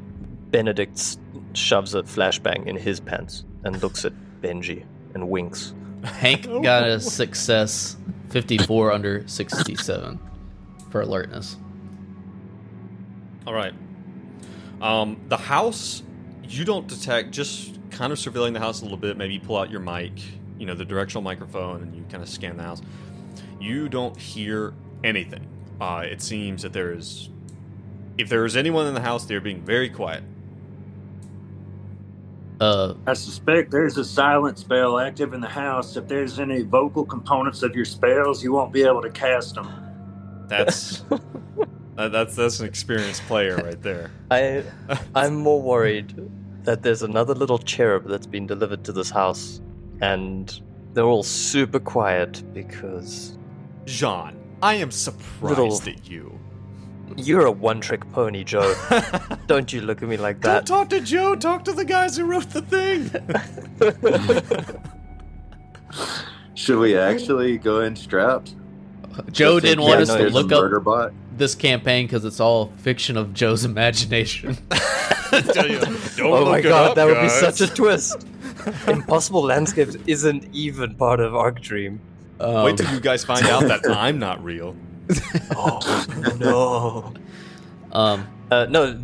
S3: Benedict shoves a flashbang in his pants and looks at Benji and winks.
S4: Hank got a success, 54 under 67 for alertness.
S1: All right. Um, the house, you don't detect, just kind of surveilling the house a little bit, maybe pull out your mic, you know, the directional microphone, and you kind of scan the house. You don't hear anything. Uh, it seems that there is if there's anyone in the house, they're being very quiet.
S4: Uh,
S5: I suspect there's a silent spell active in the house. If there's any vocal components of your spells, you won't be able to cast them.
S1: That's uh, that's that's an experienced player right there.
S3: I I'm more worried that there's another little cherub that's been delivered to this house, and they're all super quiet because
S1: Jean, I am surprised
S3: Little-
S1: at you.
S3: you're a one-trick pony, Joe. Don't you look at me like that.
S1: Don't
S3: that.
S1: talk to Joe. Talk to the guys who wrote the thing.
S2: Should we actually go in strapped?
S4: Joe didn't want
S2: case
S4: us to look up
S2: murder bot.
S4: this campaign because it's all fiction of Joe's imagination.
S1: Tell you, don't
S3: oh my
S1: look it
S3: god,
S1: up,
S3: that would be such a twist. Impossible Landscapes isn't even part of Arc Dream.
S4: Um,
S1: Wait till you guys find out that I'm not real.
S3: Oh no.
S4: um,
S3: Uh, no,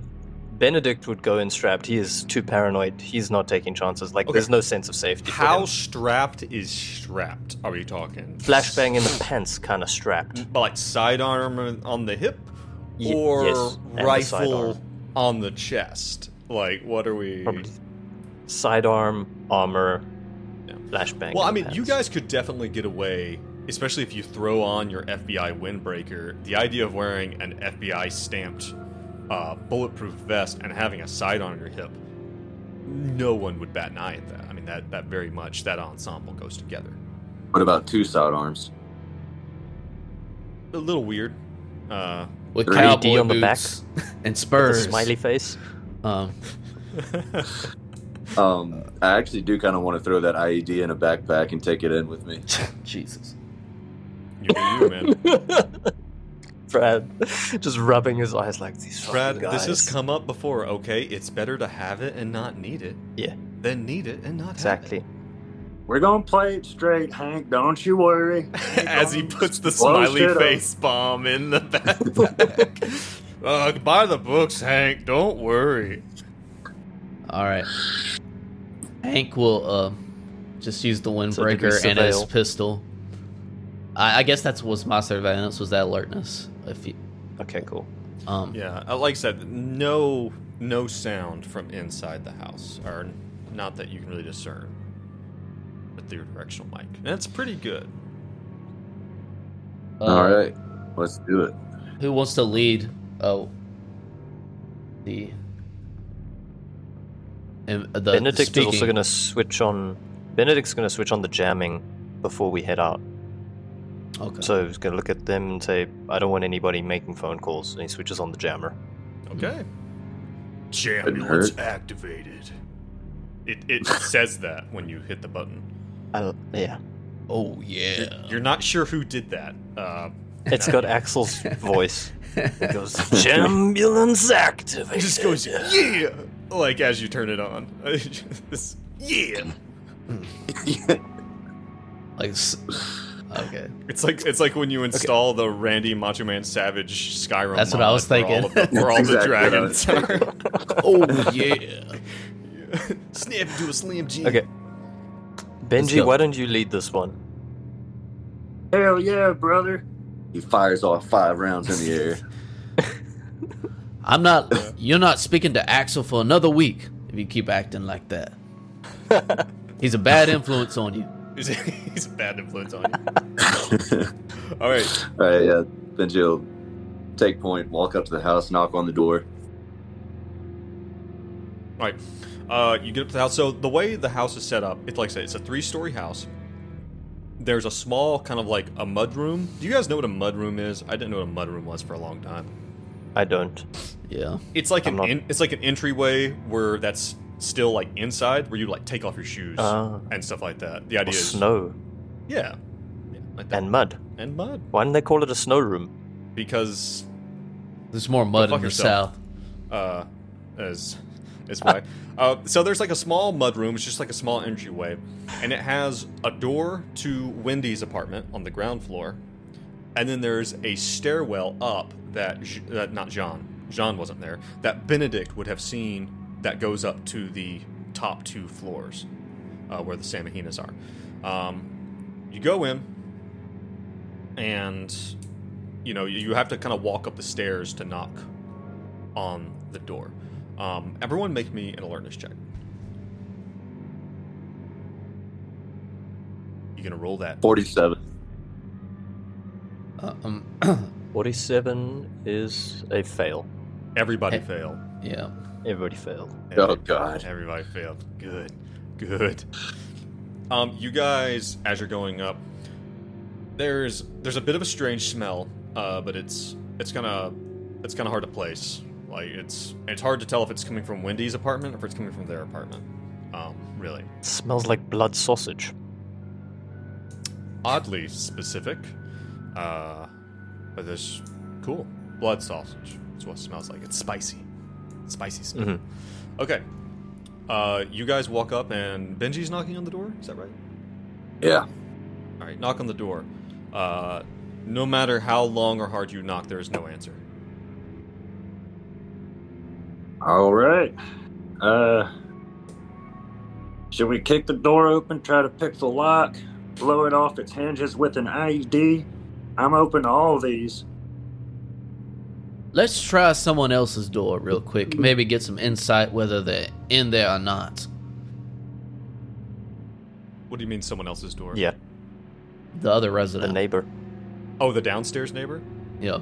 S3: Benedict would go in strapped. He is too paranoid. He's not taking chances. Like,
S1: Okay.
S3: there's no sense of safety. for
S1: How
S3: him.
S1: strapped is strapped? Are we talking
S3: Flashbang in the pants, kind of strapped.
S1: But like sidearm on the hip,
S3: Ye-
S1: or
S3: yes, and the
S1: rifle on the chest? Like, what are we?
S3: Probably sidearm, armor,
S1: Yeah.
S3: Flashbang.
S1: Well, I mean,
S3: the
S1: you guys could definitely get away, especially if you throw on your FBI windbreaker. The idea of wearing an FBI stamped uh, bulletproof vest and having a sidearm on your hip, no one would bat an eye at that. I mean, that that very much that ensemble goes together.
S2: What about two sidearms?
S1: A little weird. Uh,
S4: with
S2: 3D
S4: cowboy
S3: on the back.
S4: boots and
S3: With a
S4: spurs.
S3: smiley face.
S4: Um,
S2: Um, I actually do kind of want to throw that IED in a backpack and take it in with me.
S4: Jesus.
S1: you do you, man.
S3: Brad just rubbing his eyes like these
S1: Brad,
S3: fucking
S1: this has come up before, okay? It's better to have it and not need it
S3: Yeah,
S1: than need it and not have it.
S3: exactly.
S5: We're gonna play it straight, Hank. Don't you worry.
S1: As he puts the smiley
S5: shit up.
S1: face bomb in the backpack. uh, by the books, Hank. Don't worry.
S4: All right. Hank will uh, just use the
S3: So
S4: windbreaker and his pistol. I, I guess that's was my surveillance was that alertness. If you,
S3: Okay, cool.
S4: um,
S1: Yeah, uh, like I said, no, no sound from inside the house, or not that you can really discern with your directional mic. And that's pretty good.
S4: uh,
S2: All right, let's do it.
S4: Who wants to lead? Oh, the. And the the
S3: Benedict is also going to switch on. Benedict's going to switch on the jamming before we head out.
S4: Okay.
S3: So he's going to look at them and say, "I don't want anybody making phone calls." And he switches on the jammer.
S1: Okay. Jam
S2: Couldn't
S1: ambulance
S2: hurt.
S1: activated. It, it says that when you hit the button.
S3: I, yeah,
S4: oh yeah.
S1: You're not sure who did that. Uh,
S3: it's got Axel's voice. It goes, "Jambulance activated."
S1: it just goes, yeah! Like as you turn it on. Just, yeah!
S4: like. Okay.
S1: It's like it's like when you install the Randy Macho Man Savage Skyrim.
S4: That's what I
S1: mod
S4: was
S1: for all
S4: thinking.
S1: the- Where all, the
S2: exactly what I
S1: dragons are.
S4: Oh yeah.
S1: Snap into a Slim Jim.
S3: Okay, Benji, why don't you lead this one?
S5: Hell yeah, brother.
S2: He fires off five rounds in the air.
S4: I'm not. You're not speaking to Axel for another week if you keep acting like that. He's a bad influence on you.
S1: He's, he's a bad influence on you. All right.
S2: All right, yeah. Benji will take point, walk up to the house, knock on the door.
S1: All right. Uh, you get up to the house. So the way the house is set up, it's like I said, it's a three-story house. There's a small kind of like a mud room. Do you guys know what a mud room is? I didn't know what a mud room was for a long time.
S3: I don't.
S4: Yeah.
S1: It's like
S3: I'm
S1: an
S3: not-
S1: in, it's like an entryway where that's still like inside, where you like take off your shoes
S3: Ah.
S1: and stuff like that. The
S3: Or
S1: idea is
S3: snow
S1: yeah, yeah like that.
S3: and mud.
S1: and mud
S3: Why didn't they call it a snow room?
S1: because
S4: There's more mud
S1: fuck
S4: in the south.
S1: uh, as is why. uh, so there's like a small mud room. It's just like a small entryway, and it has a door to Wendy's apartment on the ground floor, and then there's a stairwell up that that not Jean Jean wasn't there that Benedict would have seen that goes up to the top two floors uh, where the Samahinas are. Um, you go in, and you know you have to kind of walk up the stairs to knock on the door. Um, everyone, make me an alertness check. You gonna roll that?
S2: Forty-seven.
S4: Uh, um,
S3: 47 is a fail.
S1: Everybody
S4: Hey.
S1: failed.
S4: yeah.
S3: Everybody failed.
S2: Oh God.
S1: Everybody failed. Good. Good. Um, you guys, as you're going up, there's there's a bit of a strange smell, uh, but it's it's kind of it's kind of hard to place. Like it's it's hard to tell if it's coming from Wendy's apartment or if it's coming from their apartment. Um, really,
S3: smells like blood sausage.
S1: oddly specific. Uh, but this cool blood sausage. That's what it smells like. It's spicy, spicy smell.
S3: Mhm.
S1: Okay. Uh, you guys walk up and Benji's knocking on the door. Is that right?
S2: Yeah.
S1: All right, knock on the door. Uh, no matter how long or hard you knock, there is no answer.
S5: All right. Uh, should we kick the door open, try to pick the lock, blow it off its hinges with an IED? I'm open to all these.
S4: Let's try someone else's door real quick. Maybe get some insight whether they're in there or not.
S1: What do you mean, someone else's door?
S3: Yeah,
S4: The other resident.
S3: the neighbor.
S1: Oh, the downstairs neighbor.
S4: yeah.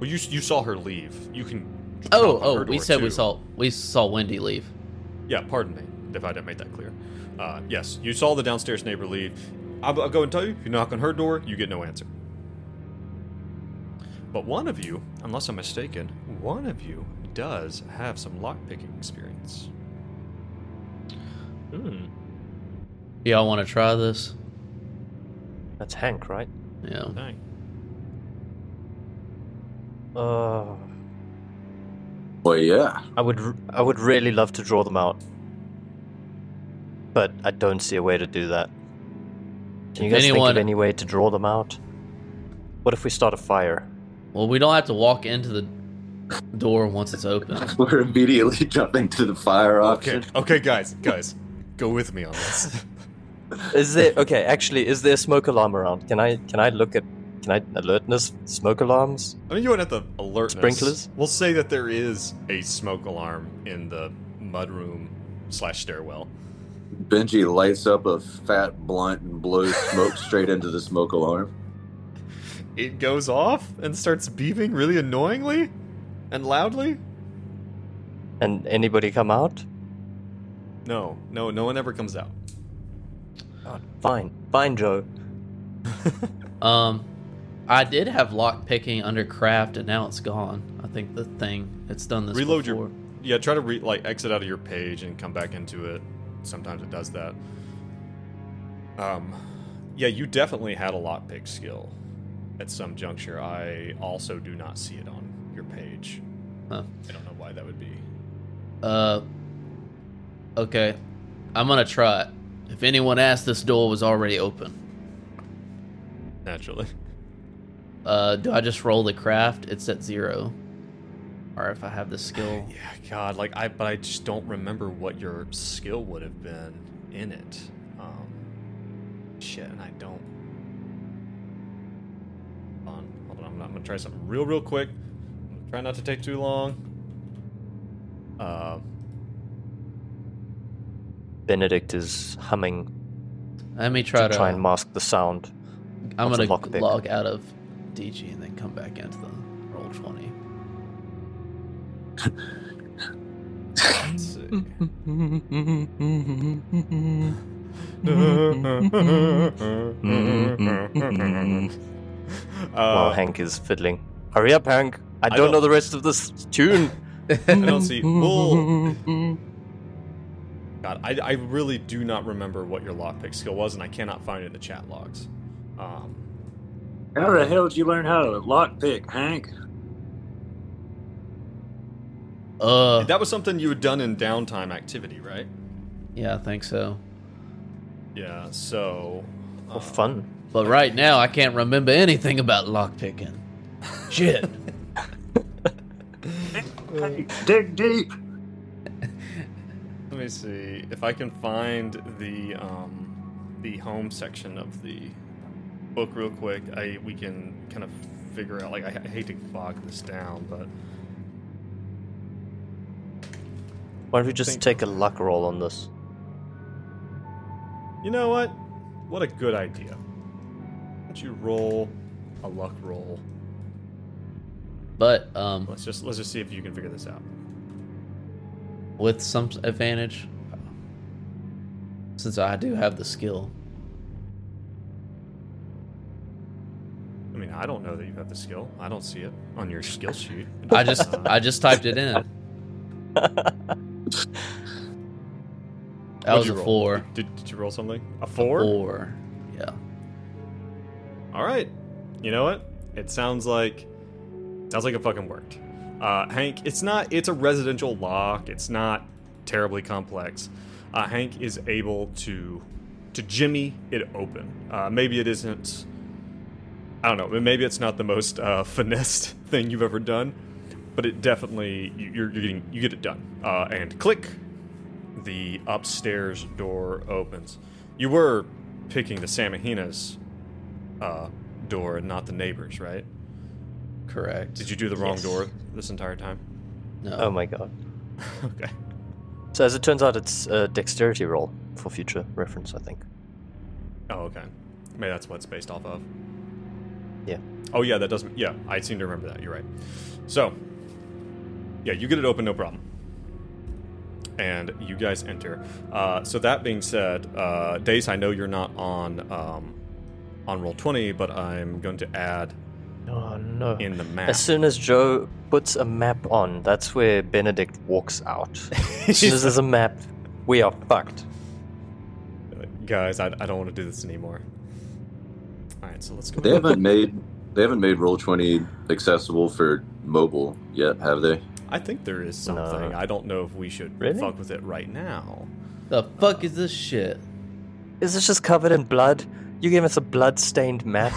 S1: Well, you you saw her leave. You can.
S4: Oh, oh, we
S1: door,
S4: said we saw we saw Wendy leave.
S1: Yeah, pardon me if I didn't make that clear. Uh, yes, you saw the downstairs neighbor leave. I'll, I'll go and tell you. If you knock on her door, you get no answer. But one of you, unless I'm mistaken, one of you does have some lockpicking experience.
S3: Hmm.
S4: Y'all want to try this?
S3: That's Hank, right?
S4: Yeah.
S1: Dang.
S3: Uh,
S2: Well, yeah.
S3: I would r- I would really love to draw them out, but I don't see a way to do that. Can you
S4: If
S3: guys think of any way to draw them out? What if we start a fire?
S4: Well, we don't have to walk into the door once it's open.
S2: We're immediately jumping to the fire
S1: Okay,
S2: option.
S1: okay, guys, guys, go with me on this.
S3: Is there okay? Actually, is there a smoke alarm around? Can I can I look at can I alertness smoke alarms?
S1: I mean, you wouldn't have to alert
S3: Sprinklers?
S1: We'll say that there is a smoke alarm in the mudroom slash stairwell.
S2: Benji lights up a fat blunt and blows smoke straight into the smoke alarm.
S1: It goes off and starts beeping really annoyingly and loudly.
S3: And anybody come out?
S1: No, no, no one ever comes out.
S3: Oh, fine, fine, Joe.
S4: Um, I did have lock picking under craft, and now it's gone. I think the thing it's done this.
S1: Reload
S4: before.
S1: your yeah. Try to re- like exit out of your page and come back into it. Sometimes it does that. Um, yeah, you definitely had a lockpick skill at some juncture. I also do not see it on your page.
S4: Huh.
S1: I don't know why that would be.
S4: Uh, okay, I'm gonna try it. If anyone asked, this door was already open.
S1: Naturally.
S4: Uh, do I just roll the craft? It's at zero. Or if I have the skill.
S1: Yeah, God, like I, but I just don't remember what your skill would have been in it. Um, shit, and I don't. Hold on, hold on. I'm, I'm gonna try something real, real quick. I'm gonna try not to take too long. Uh,
S3: Benedict is humming
S4: Let me try
S3: to
S4: to.
S3: try and mask the sound.
S4: I'm gonna
S3: lockpick?
S4: log out of DG and then come back into the roll twenty.
S1: let's see.
S3: While
S1: uh,
S3: Hank is fiddling. Hurry up, Hank! I
S1: I
S3: don't,
S1: don't-
S3: know the rest of this tune.
S1: I don't see. Well, God, I, I really do not remember what your lockpick skill was, and I cannot find it in the chat logs. Um,
S5: How the hell did you learn how to lockpick, Hank?
S4: Uh,
S1: that was something you had done in downtime activity, right?
S4: yeah, I think so.
S1: Yeah. So.
S3: Oh,
S1: uh,
S3: fun.
S4: But right now, I can't remember anything about lockpicking. Shit.
S5: Hey, dig deep.
S1: Let me see if I can find the um, the home section of the book real quick. I we can kind of figure out. Like I, I hate to bog this down, but
S3: Why don't we just
S1: Think-
S3: take a luck roll on this?
S1: You know what? What a good idea. Why don't you roll a luck roll?
S4: But um,
S1: Let's just let's just see if you can figure this out.
S4: with some advantage, since I do have the skill.
S1: I mean, I don't know that you have the skill. I don't see it on your skill sheet.
S4: I just
S1: Uh,
S4: I just typed it in. That
S1: what'd
S4: was a
S1: roll?
S4: four.
S1: Did, did you roll something? A four?
S4: Four. Yeah.
S1: All right. You know what? It sounds like sounds like it fucking worked. Uh, Hank, it's not. It's a residential lock. It's not terribly complex. Uh, Hank is able to to jimmy it open. Uh, maybe it isn't. I don't know. Maybe it's not the most uh, finessed thing you've ever done, but it definitely you- you're, you're getting you get it done. Uh, and click, the upstairs door opens. You were picking the Samahina's uh, door and not the neighbor's, right?
S4: Correct.
S1: Did you do the wrong
S3: Yes.
S1: door this entire time?
S4: No.
S3: Oh my god.
S1: okay.
S3: So as it turns out, it's a dexterity roll for future reference, I think.
S1: Oh, okay. Maybe that's what it's based off of.
S3: Yeah.
S1: Oh, yeah, that doesn't. Yeah, I seem to remember that. You're right. So, yeah, you get it open, no problem. And you guys enter. Uh, so that being said, uh, Dace, I know you're not on um, on roll twenty, but I'm going to add
S3: Oh no.
S1: in the map.
S3: As soon as Joe puts a map on, that's where Benedict walks out. As soon as there's a map, we are fucked.
S1: guys, I, I don't want to do this anymore. All right, so let's go.
S2: They haven't made they haven't made roll twenty accessible for mobile yet, have they?
S1: I think there is
S3: No.
S1: something. I don't know if we should
S3: Really?
S1: fuck with it right now.
S4: The fuck is this shit?
S3: Is this just covered in blood? You gave us a blood-stained map.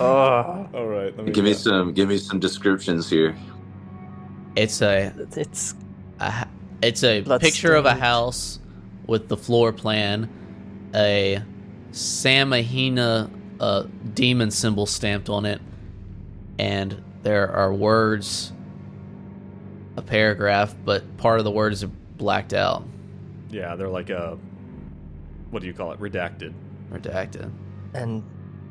S3: oh,
S1: All right, let me
S2: Give me
S1: go.
S2: some give me some descriptions here.
S4: It's a,
S3: it's
S4: a it's a
S3: Blood
S4: picture of a house with the floor plan, a Samahina uh, demon symbol stamped on it, and there are words, a paragraph, but part of the words are blacked out,
S1: Yeah, they're like a what do you call it? Redacted.
S4: redacted.
S3: and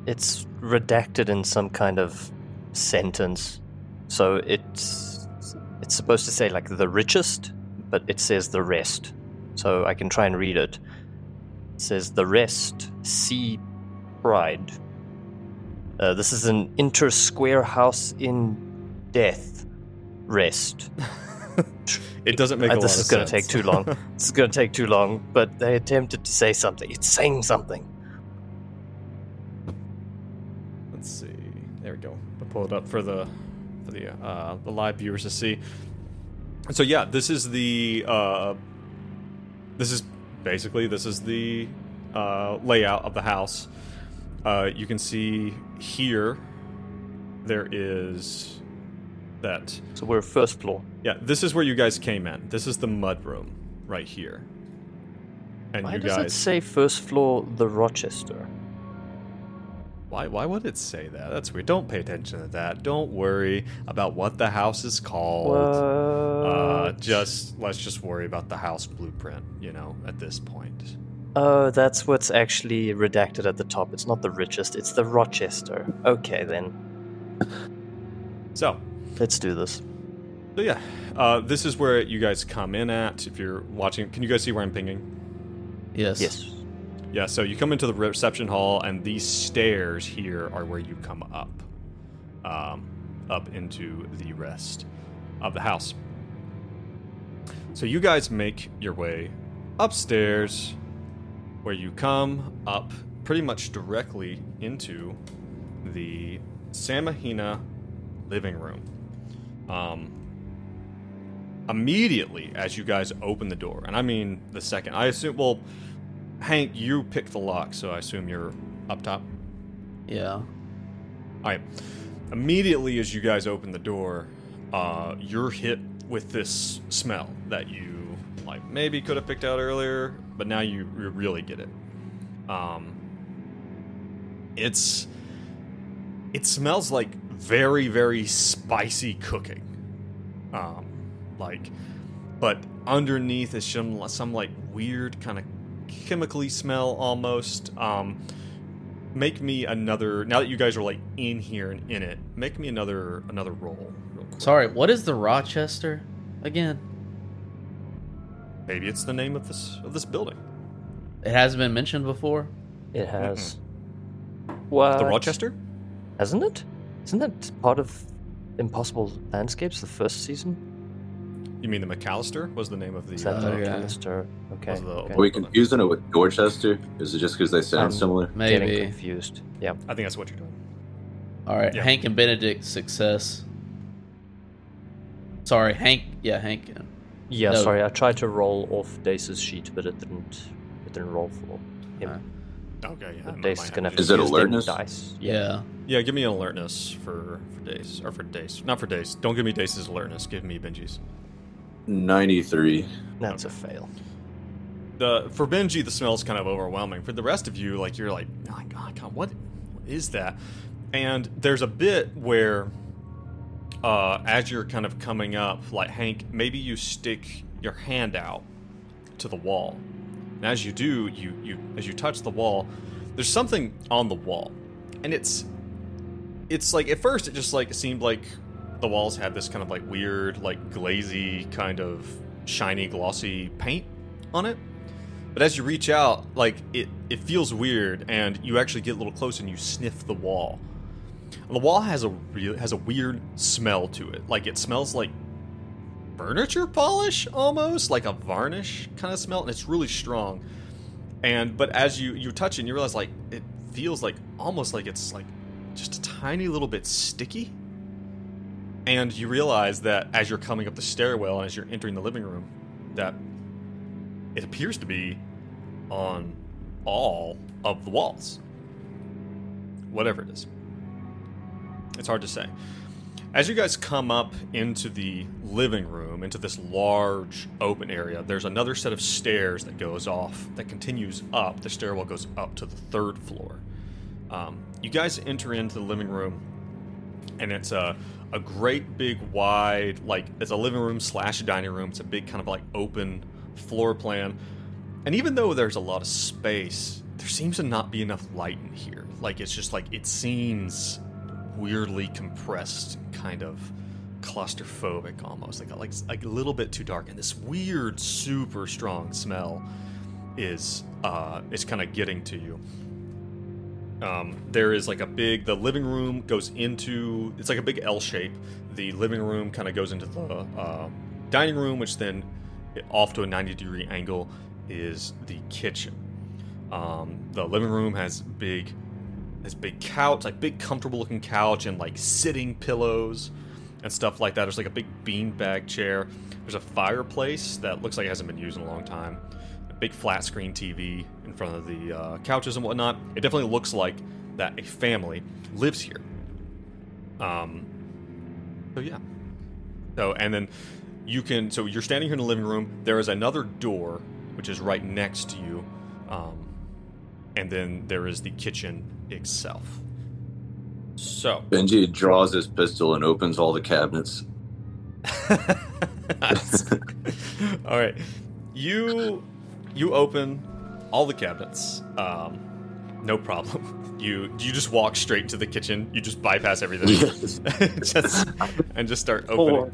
S3: it's redacted in some kind of sentence. So it's it's supposed to say like the richest, but it says the rest. So I can try and read it. It says the rest see pride. Uh, this is an inter square house in death. Rest.
S1: It doesn't make
S3: Uh, this is going to take too long. this is going to take too long. But they attempted to say something. It's saying something.
S1: Let's see. There we go. I'll pull it up for the for the uh, the live viewers to see. So yeah, this is the uh, this is basically this is the uh, layout of the house. Uh, you can see here there is that
S3: So we're first floor.
S1: yeah. This is where you guys came in. This is the mud room right here. And
S3: Why
S1: you
S3: does it
S1: guys,
S3: say first floor the Rochester?
S1: why why would it say that? That's weird. Don't pay attention to that. Don't worry about what the house is called. Uh, just let's just worry about the house blueprint, you know, at this point.
S3: Oh, that's what's actually redacted at the top. It's not the richest, it's the Rochester. Okay, then.
S1: So,
S3: Let's do this.
S1: so yeah, uh, this is where you guys come in at. If you're watching, can you guys see where I'm pinging?
S4: Yes.
S3: Yes.
S1: Yeah, so you come into the reception hall, and these stairs here are where you come up, um, up into the rest of the house. So you guys make your way upstairs, where you come up pretty much directly into the Samahina living room. Um, immediately as you guys open the door, and I mean the second, I assume, well, Hank, you picked the lock, so I assume you're up top.
S4: Yeah.
S1: All right. Immediately as you guys open the door, uh, you're hit with this smell that you like maybe could have picked out earlier, but now you, really get it. Um, it's it smells like very very spicy cooking. Um, like, but underneath is some some like weird kind of chemically smell almost. Um, make me another. Now that you guys are like in here and in it, make me another another roll.
S4: Sorry, what is the Rochester again?
S1: Maybe it's the name of this of this building.
S4: It hasn't been mentioned before.
S3: It has. What?
S1: The Rochester.
S3: Hasn't it? Isn't that part of Impossible Landscapes, the first season?
S1: You mean the McAllister was the name of the.
S3: Is that
S4: Oh,
S3: the
S4: yeah.
S3: Callister? Okay.
S1: The-
S3: okay.
S2: Are we confusing it with Dorchester? Is it just because they sound
S3: Um,
S2: similar?
S3: Getting
S4: Maybe.
S3: confused. Yeah.
S1: I think that's what you're doing.
S4: All right,
S1: Yeah.
S4: Hank and Benedict success. Sorry, Hank. Yeah, Hank. uh,
S3: Yeah.
S4: No.
S3: Sorry, I tried to roll off Dace's sheet, but it didn't. It didn't roll for him.
S4: Uh,
S1: Okay, yeah.
S3: Dace is gonna have to
S2: Is it
S3: use them
S2: alertness?
S3: dice.
S4: Yeah.
S1: Yeah, give me an alertness for for Dace or for Dace, not for Dace. Don't give me Dace's alertness. Give me Benji's.
S2: 93.
S3: That's a fail.
S1: The for Benji, the smell is kind of overwhelming. For the rest of you, like you're like, oh my god, God, what, what is that? And there's a bit where, uh, as you're kind of coming up, like Hank, maybe you stick your hand out to the wall, and as you do, you you as you touch the wall, there's something on the wall, and it's it's like at first it just like seemed like the walls had this kind of like weird like glazy kind of shiny glossy paint on it. But as you reach out like it it feels weird and you actually get a little close and you sniff the wall and the wall has a real has a weird smell to it. Like it smells like furniture polish almost like a varnish kind of smell and it's really strong. And but as you you touch it and you realize like it feels like almost like it's like just a tiny little bit sticky. And you realize that as you're coming up the stairwell and as you're entering the living room that it appears to be on all of the walls. Whatever it is it's hard to say. As you guys come up into the living room into this large open area there's another set of stairs that goes off that continues up. The stairwell goes up to the third floor. Um, you guys enter into the living room and it's a a great big wide like it's a living room slash dining room. It's a big kind of like open floor plan. And even though there's a lot of space there seems to not be enough light in here. Like it's just like it seems weirdly compressed kind of claustrophobic almost. Like like like a little bit too dark. And this weird super strong smell is uh is kind of getting to you. Um, there is like a big the living room goes into it's like a big l shape. The living room kind of goes into the uh, dining room which then off to a 90 degree angle is the kitchen. Um, the living room has big this big couch like big comfortable looking couch and like sitting pillows and stuff like that there's like a big beanbag chair there's a fireplace that looks like it hasn't been used in a long time a big flat screen TV in front of the uh, couches and whatnot. It definitely looks like that a family lives here. Um, so yeah. So and then you can. So you're standing here in the living room. There is another door which is right next to you, um, and then there is the kitchen itself. So
S2: Benji draws his pistol and opens all the cabinets.
S1: all right, you you open all the cabinets. Um, no problem. You you just walk straight to the kitchen. You just bypass everything,
S2: Yes.
S1: just, and just start opening.
S3: Four.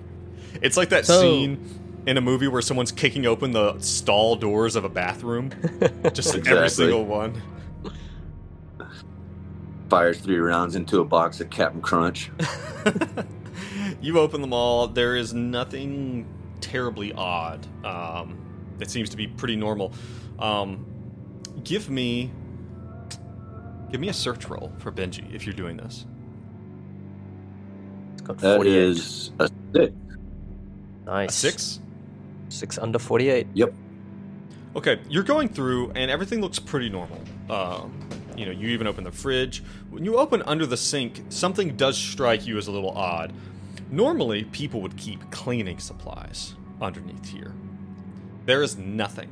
S1: It's like that
S4: So-
S1: scene in a movie where someone's kicking open the stall doors of a bathroom. Just every single one.
S2: Fires three rounds into a box of Captain Crunch.
S1: you open them all. There is nothing terribly odd. Um, it seems to be pretty normal. Um, give me, give me a search roll for Benji if you're doing this.
S3: It's got
S2: That
S3: 48.
S2: is a six.
S3: nice.
S1: A six.
S3: Six under 48.
S2: Yep.
S1: Okay, you're going through, and everything looks pretty normal. Um, you know, you even open the fridge. When you open under the sink, something does strike you as a little odd. Normally, people would keep cleaning supplies underneath here. There is nothing.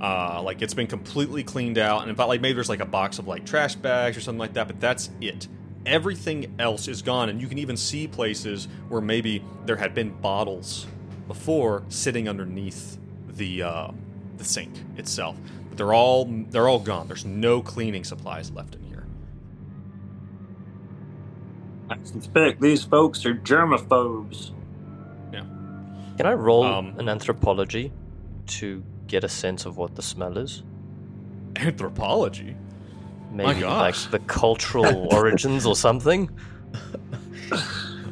S1: Uh, like it's been completely cleaned out, and in fact, like maybe there's like a box of like trash bags or something like that, but that's it. Everything else is gone, and you can even see places where maybe there had been bottles before sitting underneath the uh, the sink itself. But they're all they're all gone. There's no cleaning supplies left in here.
S5: I suspect these folks are germaphobes. Yeah.
S3: Can I roll
S1: Um,
S3: an anthropology to get a sense of what the smell is?
S1: Anthropology.
S3: Maybe
S1: gosh.
S3: like the cultural origins or something?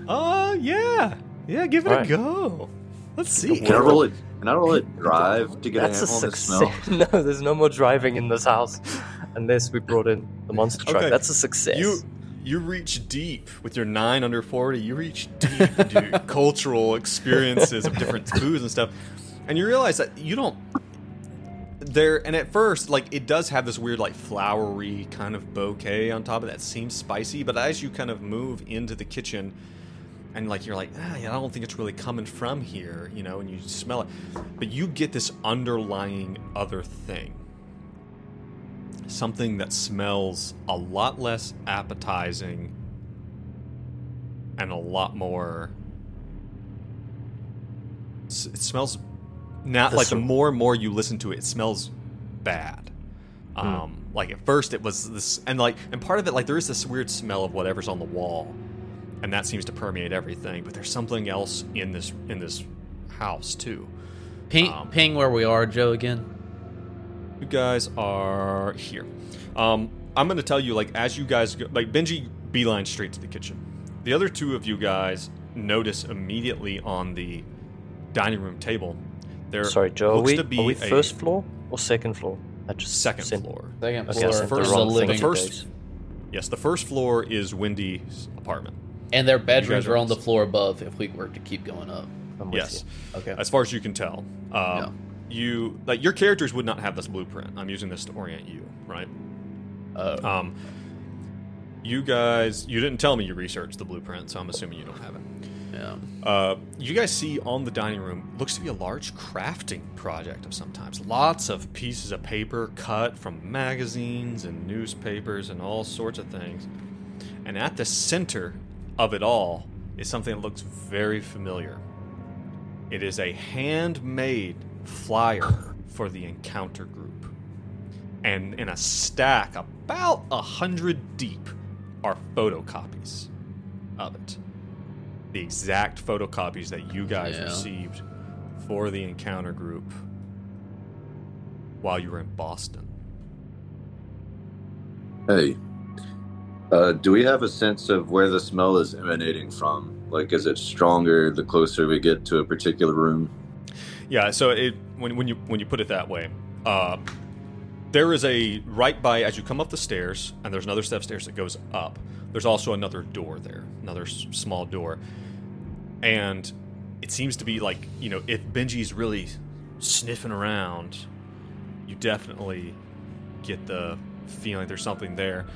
S1: Uh yeah. Yeah, give it
S3: Alright.
S1: a go. Let's see.
S2: Can I roll it? Can I roll it drive to get
S3: That's
S2: a
S3: a
S2: handle the
S3: success. no, there's no more driving in this house unless we brought in the monster truck.
S1: Okay.
S3: That's a success.
S1: You you reach deep with your nine under forty. You reach deep into cultural experiences of different foods and stuff, and you realize that you don't. There and at first, like it does have this weird, like flowery kind of bouquet on top of that seems spicy, but as you kind of move into the kitchen, and like you're like, ah, I don't think it's really coming from here, you know, and you smell it, but you get this underlying other thing. Something that smells a lot less appetizing and a lot more it smells not
S3: The
S1: like the more and more you listen to it it smells bad. Um like at first it was this and like and part of it like there is this weird smell of whatever's on the wall and that seems to permeate everything but there's something else in this in this house too
S4: Ping,
S1: Um,
S4: ping where we are, Joe. Again.
S1: You guys are here. Um, I'm going to tell you, like, as you guys go, like, Benji beeline straight to the kitchen. The other two of you guys notice immediately on the dining room table. There
S3: Sorry, Joe. Are we,
S1: to be
S3: are we
S1: a
S3: first floor or second floor? I just
S1: second
S3: sent-
S1: floor.
S4: Second floor.
S3: I sent the
S4: There's
S1: wrong
S4: a
S1: thing.
S4: living
S1: The first- Yes, the first floor is Wendy's apartment.
S4: And their bedrooms
S1: are
S4: are on the floor above. If we were to keep going up.
S3: I'm
S1: Yes,
S4: Okay.
S1: as far as you can tell. Um,
S4: Yeah.
S1: You like your characters would not have this blueprint. I'm using this to orient you, right?
S4: Uh,
S1: Um, you guys, you didn't tell me you researched the blueprint, so I'm assuming you don't have it.
S4: yeah.
S1: Uh, you guys see on the dining room looks to be a large crafting project of some types. Lots of pieces of paper cut from magazines and newspapers and all sorts of things. And at the center of it all is something that looks very familiar. It is a handmade flyer for the encounter group. And in a stack about a hundred deep are photocopies of it the exact photocopies that you guys
S4: Yeah.
S1: received for the encounter group while you were in Boston.
S2: Hey, uh, do we have a sense of where the smell is emanating from? Like, is it stronger the closer we get to a particular room?
S1: Yeah, so it when when you when you put it that way, uh, there is a right by as you come up the stairs, and there's another set of stairs that goes up. There's also another door there, another s- small door, and it seems to be like you know if Benji's really sniffing around, you definitely get the feeling there's something there.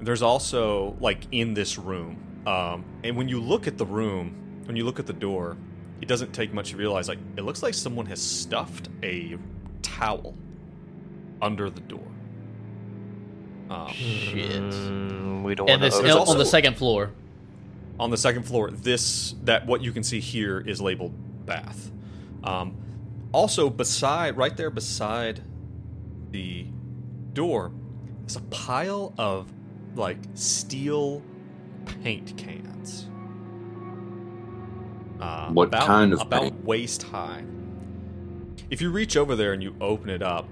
S1: There's also like in this room, um, and when you look at the room, when you look at the door, it doesn't take much to realize like it looks like someone has stuffed a towel under the door. Um,
S4: Shit.
S3: Mm, we don't
S4: And
S3: want
S4: this
S3: to.
S1: There's
S4: on
S1: also-
S4: the second floor.
S1: on the second floor, this that what you can see here is labeled bath. Um, also, beside right there beside the door is a pile of like steel paint cans. Uh,
S2: What
S1: about,
S2: kind of
S1: about
S2: paint?
S1: waist high? If you reach over there and you open it up,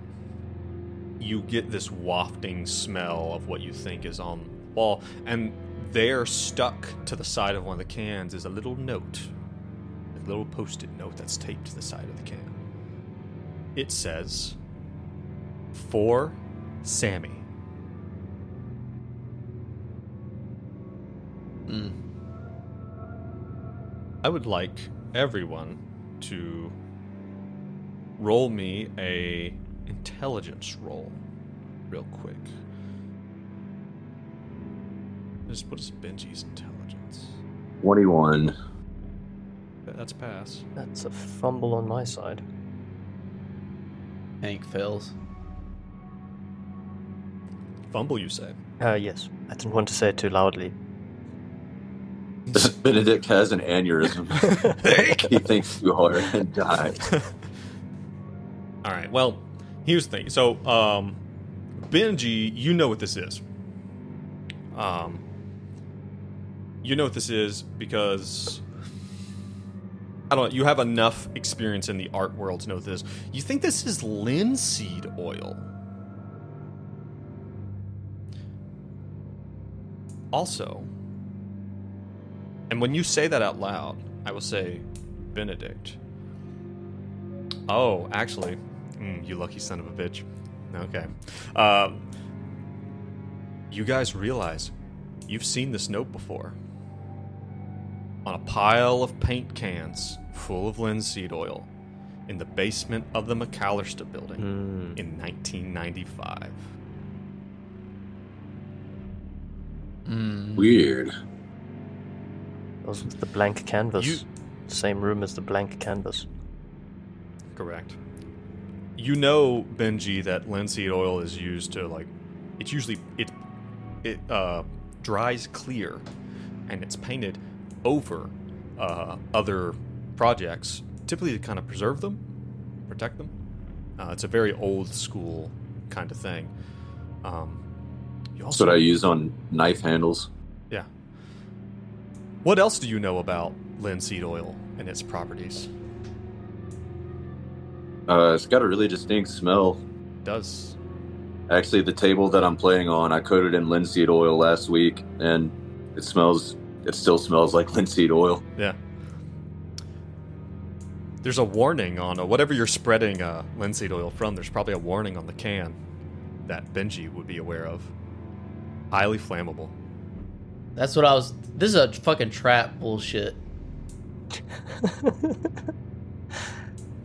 S1: you get this wafting smell of what you think is on the wall, and there, stuck to the side of one of the cans, is a little note, a little post-it note that's taped to the side of the can. It says, "For Sammy."
S4: Mm.
S1: I would like everyone to roll me a intelligence roll, real quick. Just what is Benji's intelligence?
S2: 21.
S1: That's a pass.
S3: That's a fumble on my side.
S4: Hank fails.
S1: Fumble, you say?
S3: Uh, yes. I didn't want to say it too loudly.
S2: Benedict has an aneurysm. he thinks too hard and dies.
S1: All right. Well, here's the thing. So, um, Benji, you know what this is. Um, you know what this is because I don't know. You have enough experience in the art world to know this. You think this is linseed oil? Also, and when you say that out loud, I will say, Benedict. Oh, actually, mm, you lucky son of a bitch. Okay. Um, you guys realize you've seen this note before. On a pile of paint cans full of linseed oil in the basement of the McAllister building
S3: Hmm.
S1: in 1995.
S4: Mm.
S2: Weird.
S3: Those with the blank canvas.
S1: You-
S3: Same room as the blank canvas.
S1: Correct. You know, Benji, that linseed oil is used to like. It's usually it it uh, dries clear, and it's painted over uh, other projects, typically to kind of preserve them, protect them. Uh, it's a very old school kind of thing. Um, you
S2: That's
S1: also,
S2: what I use on knife handles.
S1: What else do you know about linseed oil and its properties?
S2: Uh, it's got a really distinct smell.
S1: does
S2: Actually, the table that I'm playing on, I coated in linseed oil last week, and it smells. It still smells like linseed oil.
S1: Yeah. There's a warning on uh, whatever you're spreading uh, linseed oil from. There's probably a warning on the can that Benji would be aware of. Highly flammable.
S4: That's what I was. This is a fucking trap bullshit.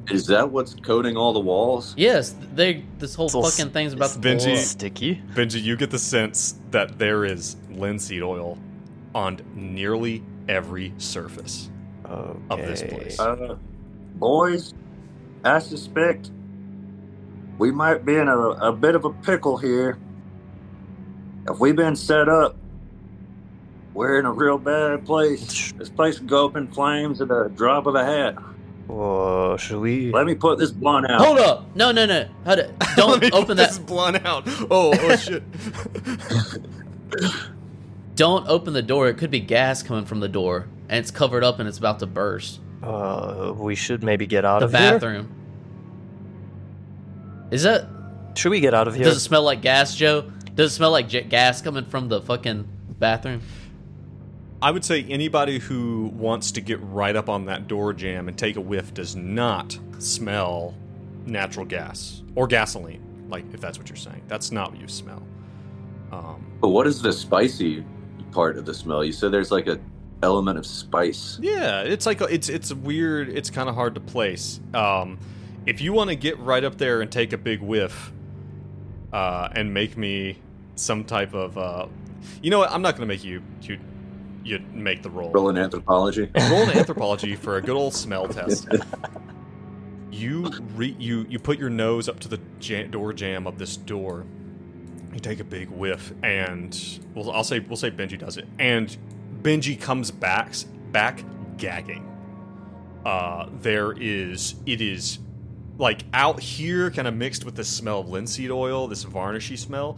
S2: Is that what's coating all the walls?
S4: Yes, they. This whole
S3: It's all
S4: fucking thing's about to
S1: Benji-
S4: blow up.
S3: Sticky.
S1: Benji, you get the sense that there is linseed oil on nearly every surface.
S3: Okay.
S1: Of this place.
S5: Uh, boys, I suspect we might be in a, a bit of a pickle here. If we've been set up, we're in a real bad place. This place can go up in flames at a drop of a hat.
S3: Or should we?
S5: Let me put this blunt out.
S4: Hold up! No, no, no. Hold it.
S1: Let me
S4: Don't
S1: put
S4: open
S1: this
S4: that.
S1: blunt out. Oh, oh shit.
S4: Don't open the door. It could be gas coming from the door, and it's covered up and it's about to burst.
S3: Uh, we should maybe get out
S4: The
S3: of here.
S4: bathroom. Is that?
S3: Should we get out of here?
S4: Does it smell like gas, Joe? Does it smell like j- gas coming from the fucking bathroom?
S1: I would say anybody who wants to get right up on that door jamb and take a whiff does not smell natural gas or gasoline. Like, if that's what you're saying, that's not what you smell. Um,
S2: But what is the spicy part of the smell? You said there's like a element of spice.
S1: yeah, it's like a, it's it's weird. It's kind of hard to place. Um, if you want to get right up there and take a big whiff, uh, and make me some type of, uh, you know what? I'm not going to make you you you make the roll.
S2: Roll in anthropology.
S1: roll an anthropology for a good old smell test. You re- you you put your nose up to the ja- door jamb of this door. You take a big whiff, and well, I'll say we'll say Benji does it, and Benji comes back back gagging. Uh, there is it is like out here, kind of mixed with the smell of linseed oil, this varnishy smell.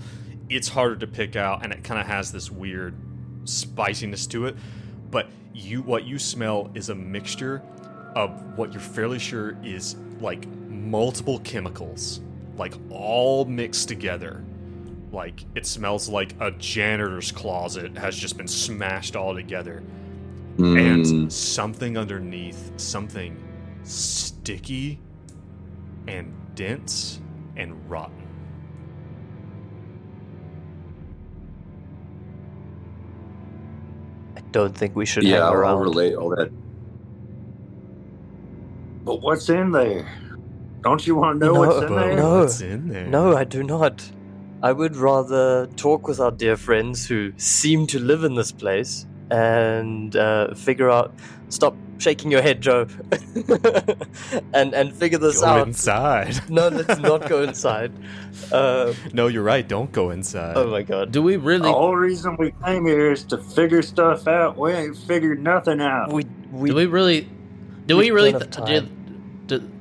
S1: It's harder to pick out, and it kind of has this weird spiciness to it. But you, what you smell is a mixture of what you're fairly sure is like multiple chemicals, like all mixed together. Like it smells like a janitor's closet has just been smashed all together
S2: Mm,
S1: and something underneath, something sticky and dense and rotten.
S3: Don't think we should
S2: yeah,
S3: hang
S2: I'll,
S3: around.
S2: I'll relate all that.
S5: But what's in there? Don't you want to know
S3: No,
S5: what's in there?
S3: no.
S1: what's in there?
S3: No, I do not. I would rather talk with our dear friends who seem to live in this place and uh, figure out. Stop shaking your head, Joe, and and figure this out.
S1: Go
S3: out.
S1: inside.
S3: No, let's not go inside. Uh,
S1: No, you're right. Don't go inside.
S3: oh my god.
S4: Do we really?
S5: The whole reason we came here is to figure stuff out. We ain't figured nothing out.
S3: We we,
S4: do we really? Do
S3: we
S4: we really? Th- do, do,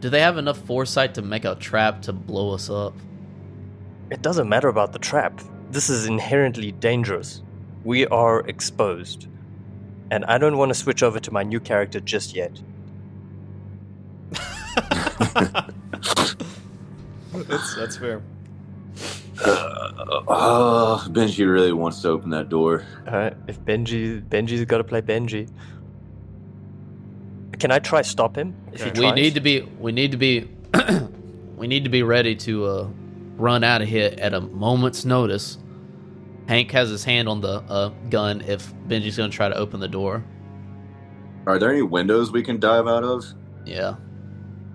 S4: do they have enough foresight to make a trap to blow us up?
S3: It doesn't matter about the trap. This is inherently dangerous. We are exposed. And I don't want to switch over to my new character just yet.
S1: that's that's fair.
S2: Uh, oh, Benji really wants to open that door.
S3: Alright, if Benji Benji's gotta play Benji. Can I try stop him? If
S1: Okay.
S4: We need to be. We need to be. we need to be ready to uh, run out of here at a moment's notice. Hank has his hand on the uh, gun if Benji's going to try to open the door.
S2: Are there any windows we can dive out of?
S4: Yeah,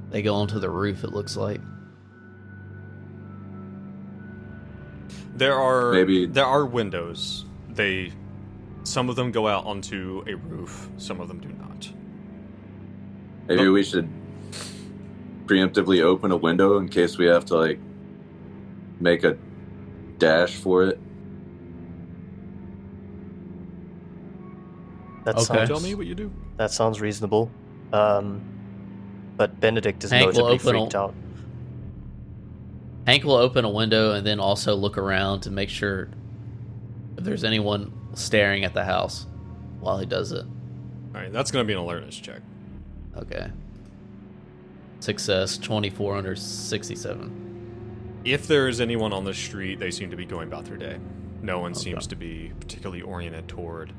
S4: they go onto the roof. It looks like.
S1: There are
S2: Maybe-
S1: there are windows. They some of them go out onto a roof. Some of them do not.
S2: Maybe
S1: Oh.
S2: we should preemptively open a window in case we have to like make a dash for it.
S3: That
S4: Okay.
S3: sounds
S1: Tell me what you do.
S3: that sounds reasonable. Um but Benedict is
S4: Hank will
S3: notably
S4: open a-
S3: freaked out.
S4: Hank will open a window and then also look around to make sure if there's anyone staring at the house while he does it.
S1: All right, that's going to be an alertness check.
S4: Okay. Success 24 under 67.
S1: If there is anyone on the street, they seem to be going about their day. No one
S4: Okay.
S1: seems to be particularly oriented toward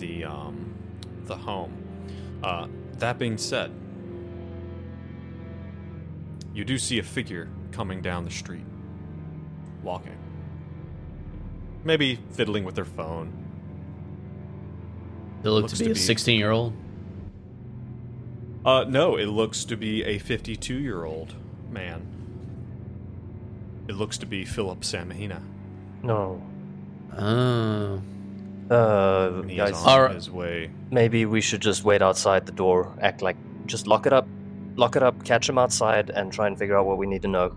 S1: the um, the home. Uh, that being said, you do see a figure coming down the street, walking. Maybe fiddling with their phone.
S4: They look
S1: Looks
S4: to be
S1: to
S4: a
S1: be-
S4: 16 year old.
S1: Uh, no, it looks to be a 52 year old man. It looks to be Philip Samahina.
S3: No.
S4: Oh.
S3: Uh
S1: He
S3: guys
S1: is on
S4: Alright.
S1: his way.
S3: maybe we should just wait outside the door, act like just lock it up, lock it up, catch him outside, and try and figure out what we need to know.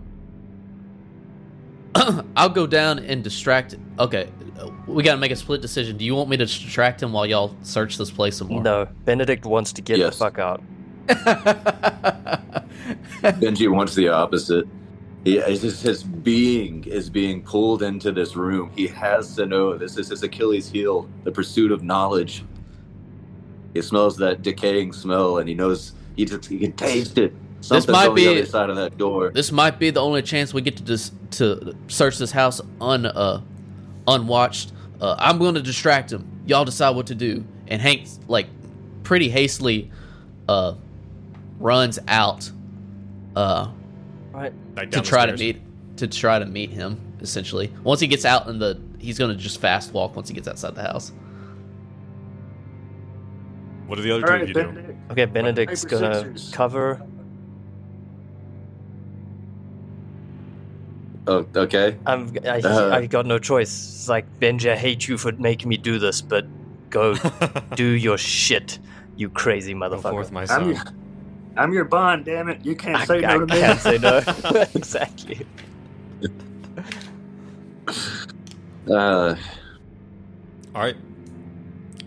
S4: I'll go down and distract. Okay, we got to make a split decision. Do you want me to distract him while y'all search this place some more?
S3: No, Benedict wants to get
S2: Yes.
S3: the fuck out.
S2: Benji wants the opposite. He, it's just his being is being pulled into this room. He has to know this is his Achilles heel, the pursuit of knowledge. He smells that decaying smell, and he knows he just he can taste it. Something's
S4: might
S2: on
S4: be-
S2: the other side of that door.
S4: this might be the only chance we get to dis- to search this house un uh, unwatched. Uh, I'm going to distract him. Y'all decide what to do. And Hank, like, pretty hastily, uh, runs out, uh,
S3: Right.
S1: Like
S4: to
S1: down the
S4: try to meet to try to meet him. Essentially, once he gets out in the, he's going to just fast walk once he gets outside the house.
S1: What are the other
S5: All
S1: two
S5: right,
S1: of you doing?
S5: Benedict.
S3: Okay, Benedict's
S5: paper,
S3: gonna
S5: scissors.
S3: cover.
S2: Oh, okay.
S3: I'm, I,
S2: Uh.
S3: I got no choice. It's like Benji, I hate you for making me do this, but go do your shit, you crazy
S1: Go
S3: motherfucker.
S1: forth, my
S5: I'm
S1: son.
S5: your, I'm your bond, damn it. You can't
S3: I,
S5: say
S3: I
S5: no to me.
S3: I can't say no. exactly.
S2: Uh,
S1: All right.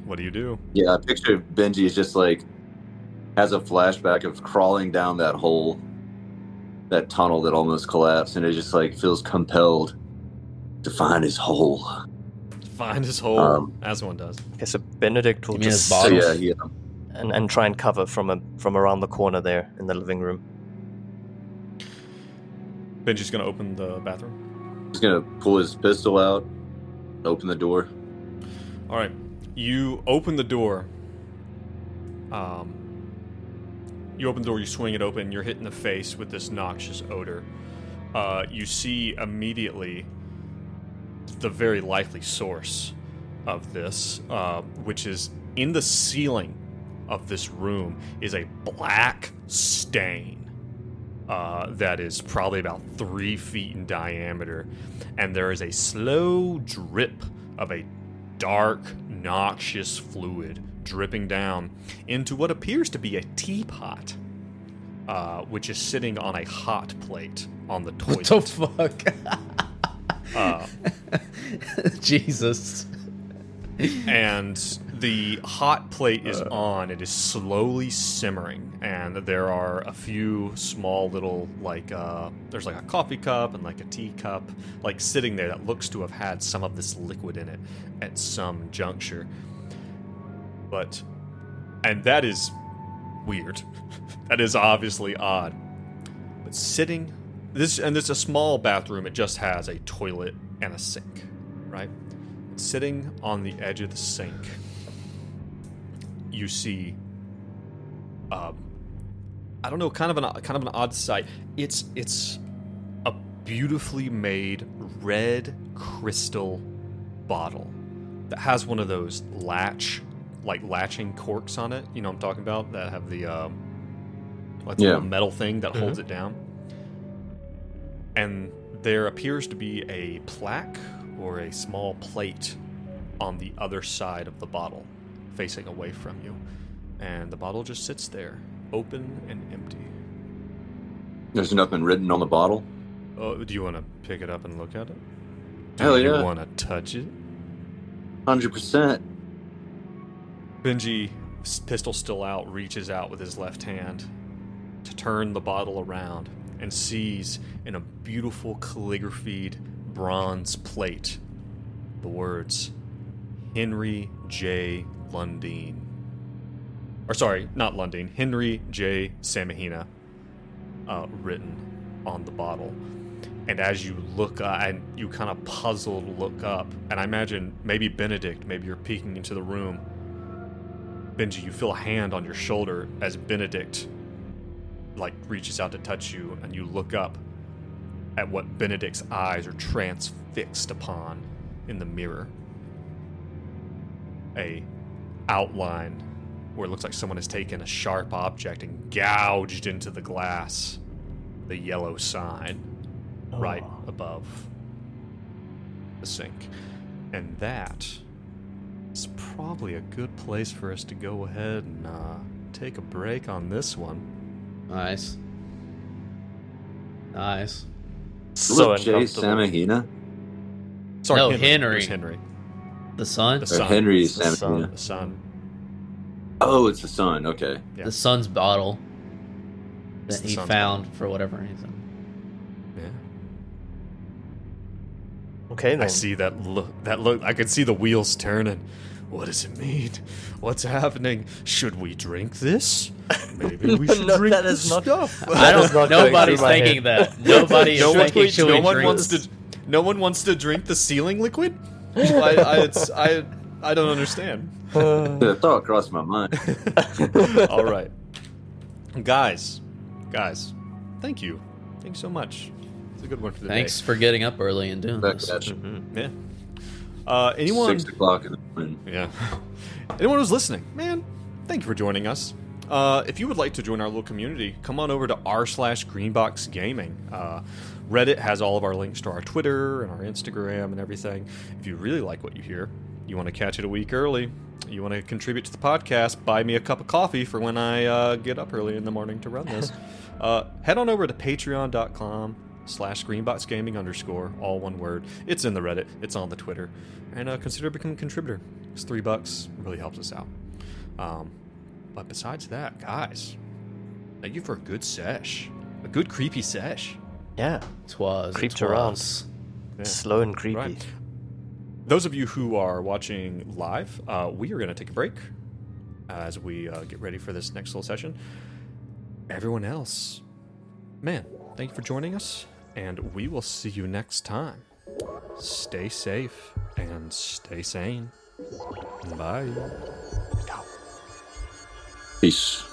S1: What do you do?
S2: yeah, I picture of Benji is just like has a flashback of crawling down that hole, that tunnel that almost collapsed, and it just like feels compelled to find his hole.
S1: Find his hole,
S2: Um,
S1: as one does.
S3: Okay, so Benedict will
S4: You mean his
S3: just
S2: So yeah, yeah.
S3: And, and try and cover from a from around the corner there in the living room.
S1: Benji's gonna open the bathroom.
S2: He's gonna pull his pistol out, open the door.
S1: All right. You open the door. Um, you open the door. You swing it open. You're hit in the face with this noxious odor. Uh, you see immediately the very likely source of this, uh, which is in the ceiling of this room, is a black stain uh, that is probably about three feet in diameter, and there is a slow drip of a dark, noxious fluid dripping down into what appears to be a teapot, uh, which is sitting on a hot plate on the toilet.
S4: What the fuck?
S1: Uh,
S4: Jesus.
S1: and the hot plate is on. It is slowly simmering, and there are a few small little like uh, there's like a coffee cup and like a tea cup like sitting there that looks to have had some of this liquid in it at some juncture. But and that is weird. that is obviously odd. But sitting this and it's a small bathroom. It just has a toilet and a sink, right? Sitting on the edge of the sink, you see, um, I don't know, kind of an kind of an odd sight. It's it's a beautifully made red crystal bottle that has one of those latch, like latching corks on it. You know what I'm talking about? That have the um, like the
S2: Yeah.
S1: little metal thing that holds it down. And there appears to be a plaque or a small plate on the other side of the bottle, facing away from you. And the bottle just sits there, open and empty.
S2: There's nothing written on the bottle.
S1: Oh, do you want to pick it up and look at it? Do
S2: Hell
S1: you
S2: yeah.
S1: want to touch it?
S2: Hundred percent.
S1: Benji, pistol still out, reaches out with his left hand to turn the bottle around and sees in a beautiful calligraphied bronze plate the words Henry J. Lundeen. Or sorry, not Lundeen, Henry J. Samahina uh, written on the bottle. And as you look uh, and you kind of puzzled look up, and I imagine maybe Benedict, maybe you're peeking into the room. Benji, you feel a hand on your shoulder as Benedict like reaches out to touch you, and you look up at what Benedict's eyes are transfixed upon in the mirror. A outline where it looks like someone has taken a sharp object and gouged into the glass the yellow sign right above the sink. And that is probably a good place for us to go ahead and uh, take a break on this one.
S4: Nice. Nice.
S3: So
S2: Look, Jay
S3: uncomfortable.
S2: Samahina.
S1: Sorry,
S4: No,
S1: Henry.
S4: Henry.
S1: Henry.
S4: The sun?
S1: The
S2: Or
S1: son.
S2: Henry
S3: It's the son.
S2: Samahina.
S1: The son.
S2: Oh, it's the son. Okay.
S1: Yeah.
S4: The son's bottle that he
S1: sun's
S4: found for whatever reason.
S1: Yeah.
S3: Okay then.
S1: I see that look. That look. I can see the wheels turning. What does it mean? What's happening? Should we drink this? Maybe we should
S3: No,
S1: drink
S3: that
S1: this
S3: is not-
S1: stuff.
S4: I don't.
S3: not
S4: Nobody's
S3: through
S4: thinking that. Nobody is
S1: no one,
S4: thinking. Should
S1: no one
S4: drink
S1: wants to. No one wants to drink the ceiling liquid. I, I, it's, I, I don't understand.
S2: The thought crossed my mind.
S1: All right, guys, guys, thank you, thanks so much. It's a good one for the day.
S4: Thanks for getting up early and doing
S2: Back
S4: this.
S2: at you.
S3: Mhm.
S1: Yeah. Uh, anyone?
S2: Six o'clock in the morning.
S1: Yeah. Anyone who's listening, man, thank you for joining us. Uh, if you would like to join our little community, come on over to r slash Green Box Gaming. Uh, Reddit has all of our links to our Twitter and our Instagram and everything. If you really like what you hear, you want to catch it a week early, you want to contribute to the podcast, buy me a cup of coffee for when I uh, get up early in the morning to run this. uh, head on over to patreon.com slash greenboxgaming underscore, all one word. It's in the Reddit, it's on the Twitter. And uh, consider becoming a contributor. It's three bucks, really helps us out. Um, but besides that, guys, thank you for a good sesh. A good creepy sesh.
S3: Yeah.
S4: Twas.
S3: Creeped
S4: twas.
S1: Yeah.
S3: Slow and creepy.
S1: Right. Those of you who are watching live, uh, we are going to take a break as we uh, get ready for this next little session. Everyone else, man, thank you for joining us, and we will see you next time. Stay safe and stay sane. Bye.
S2: Peace.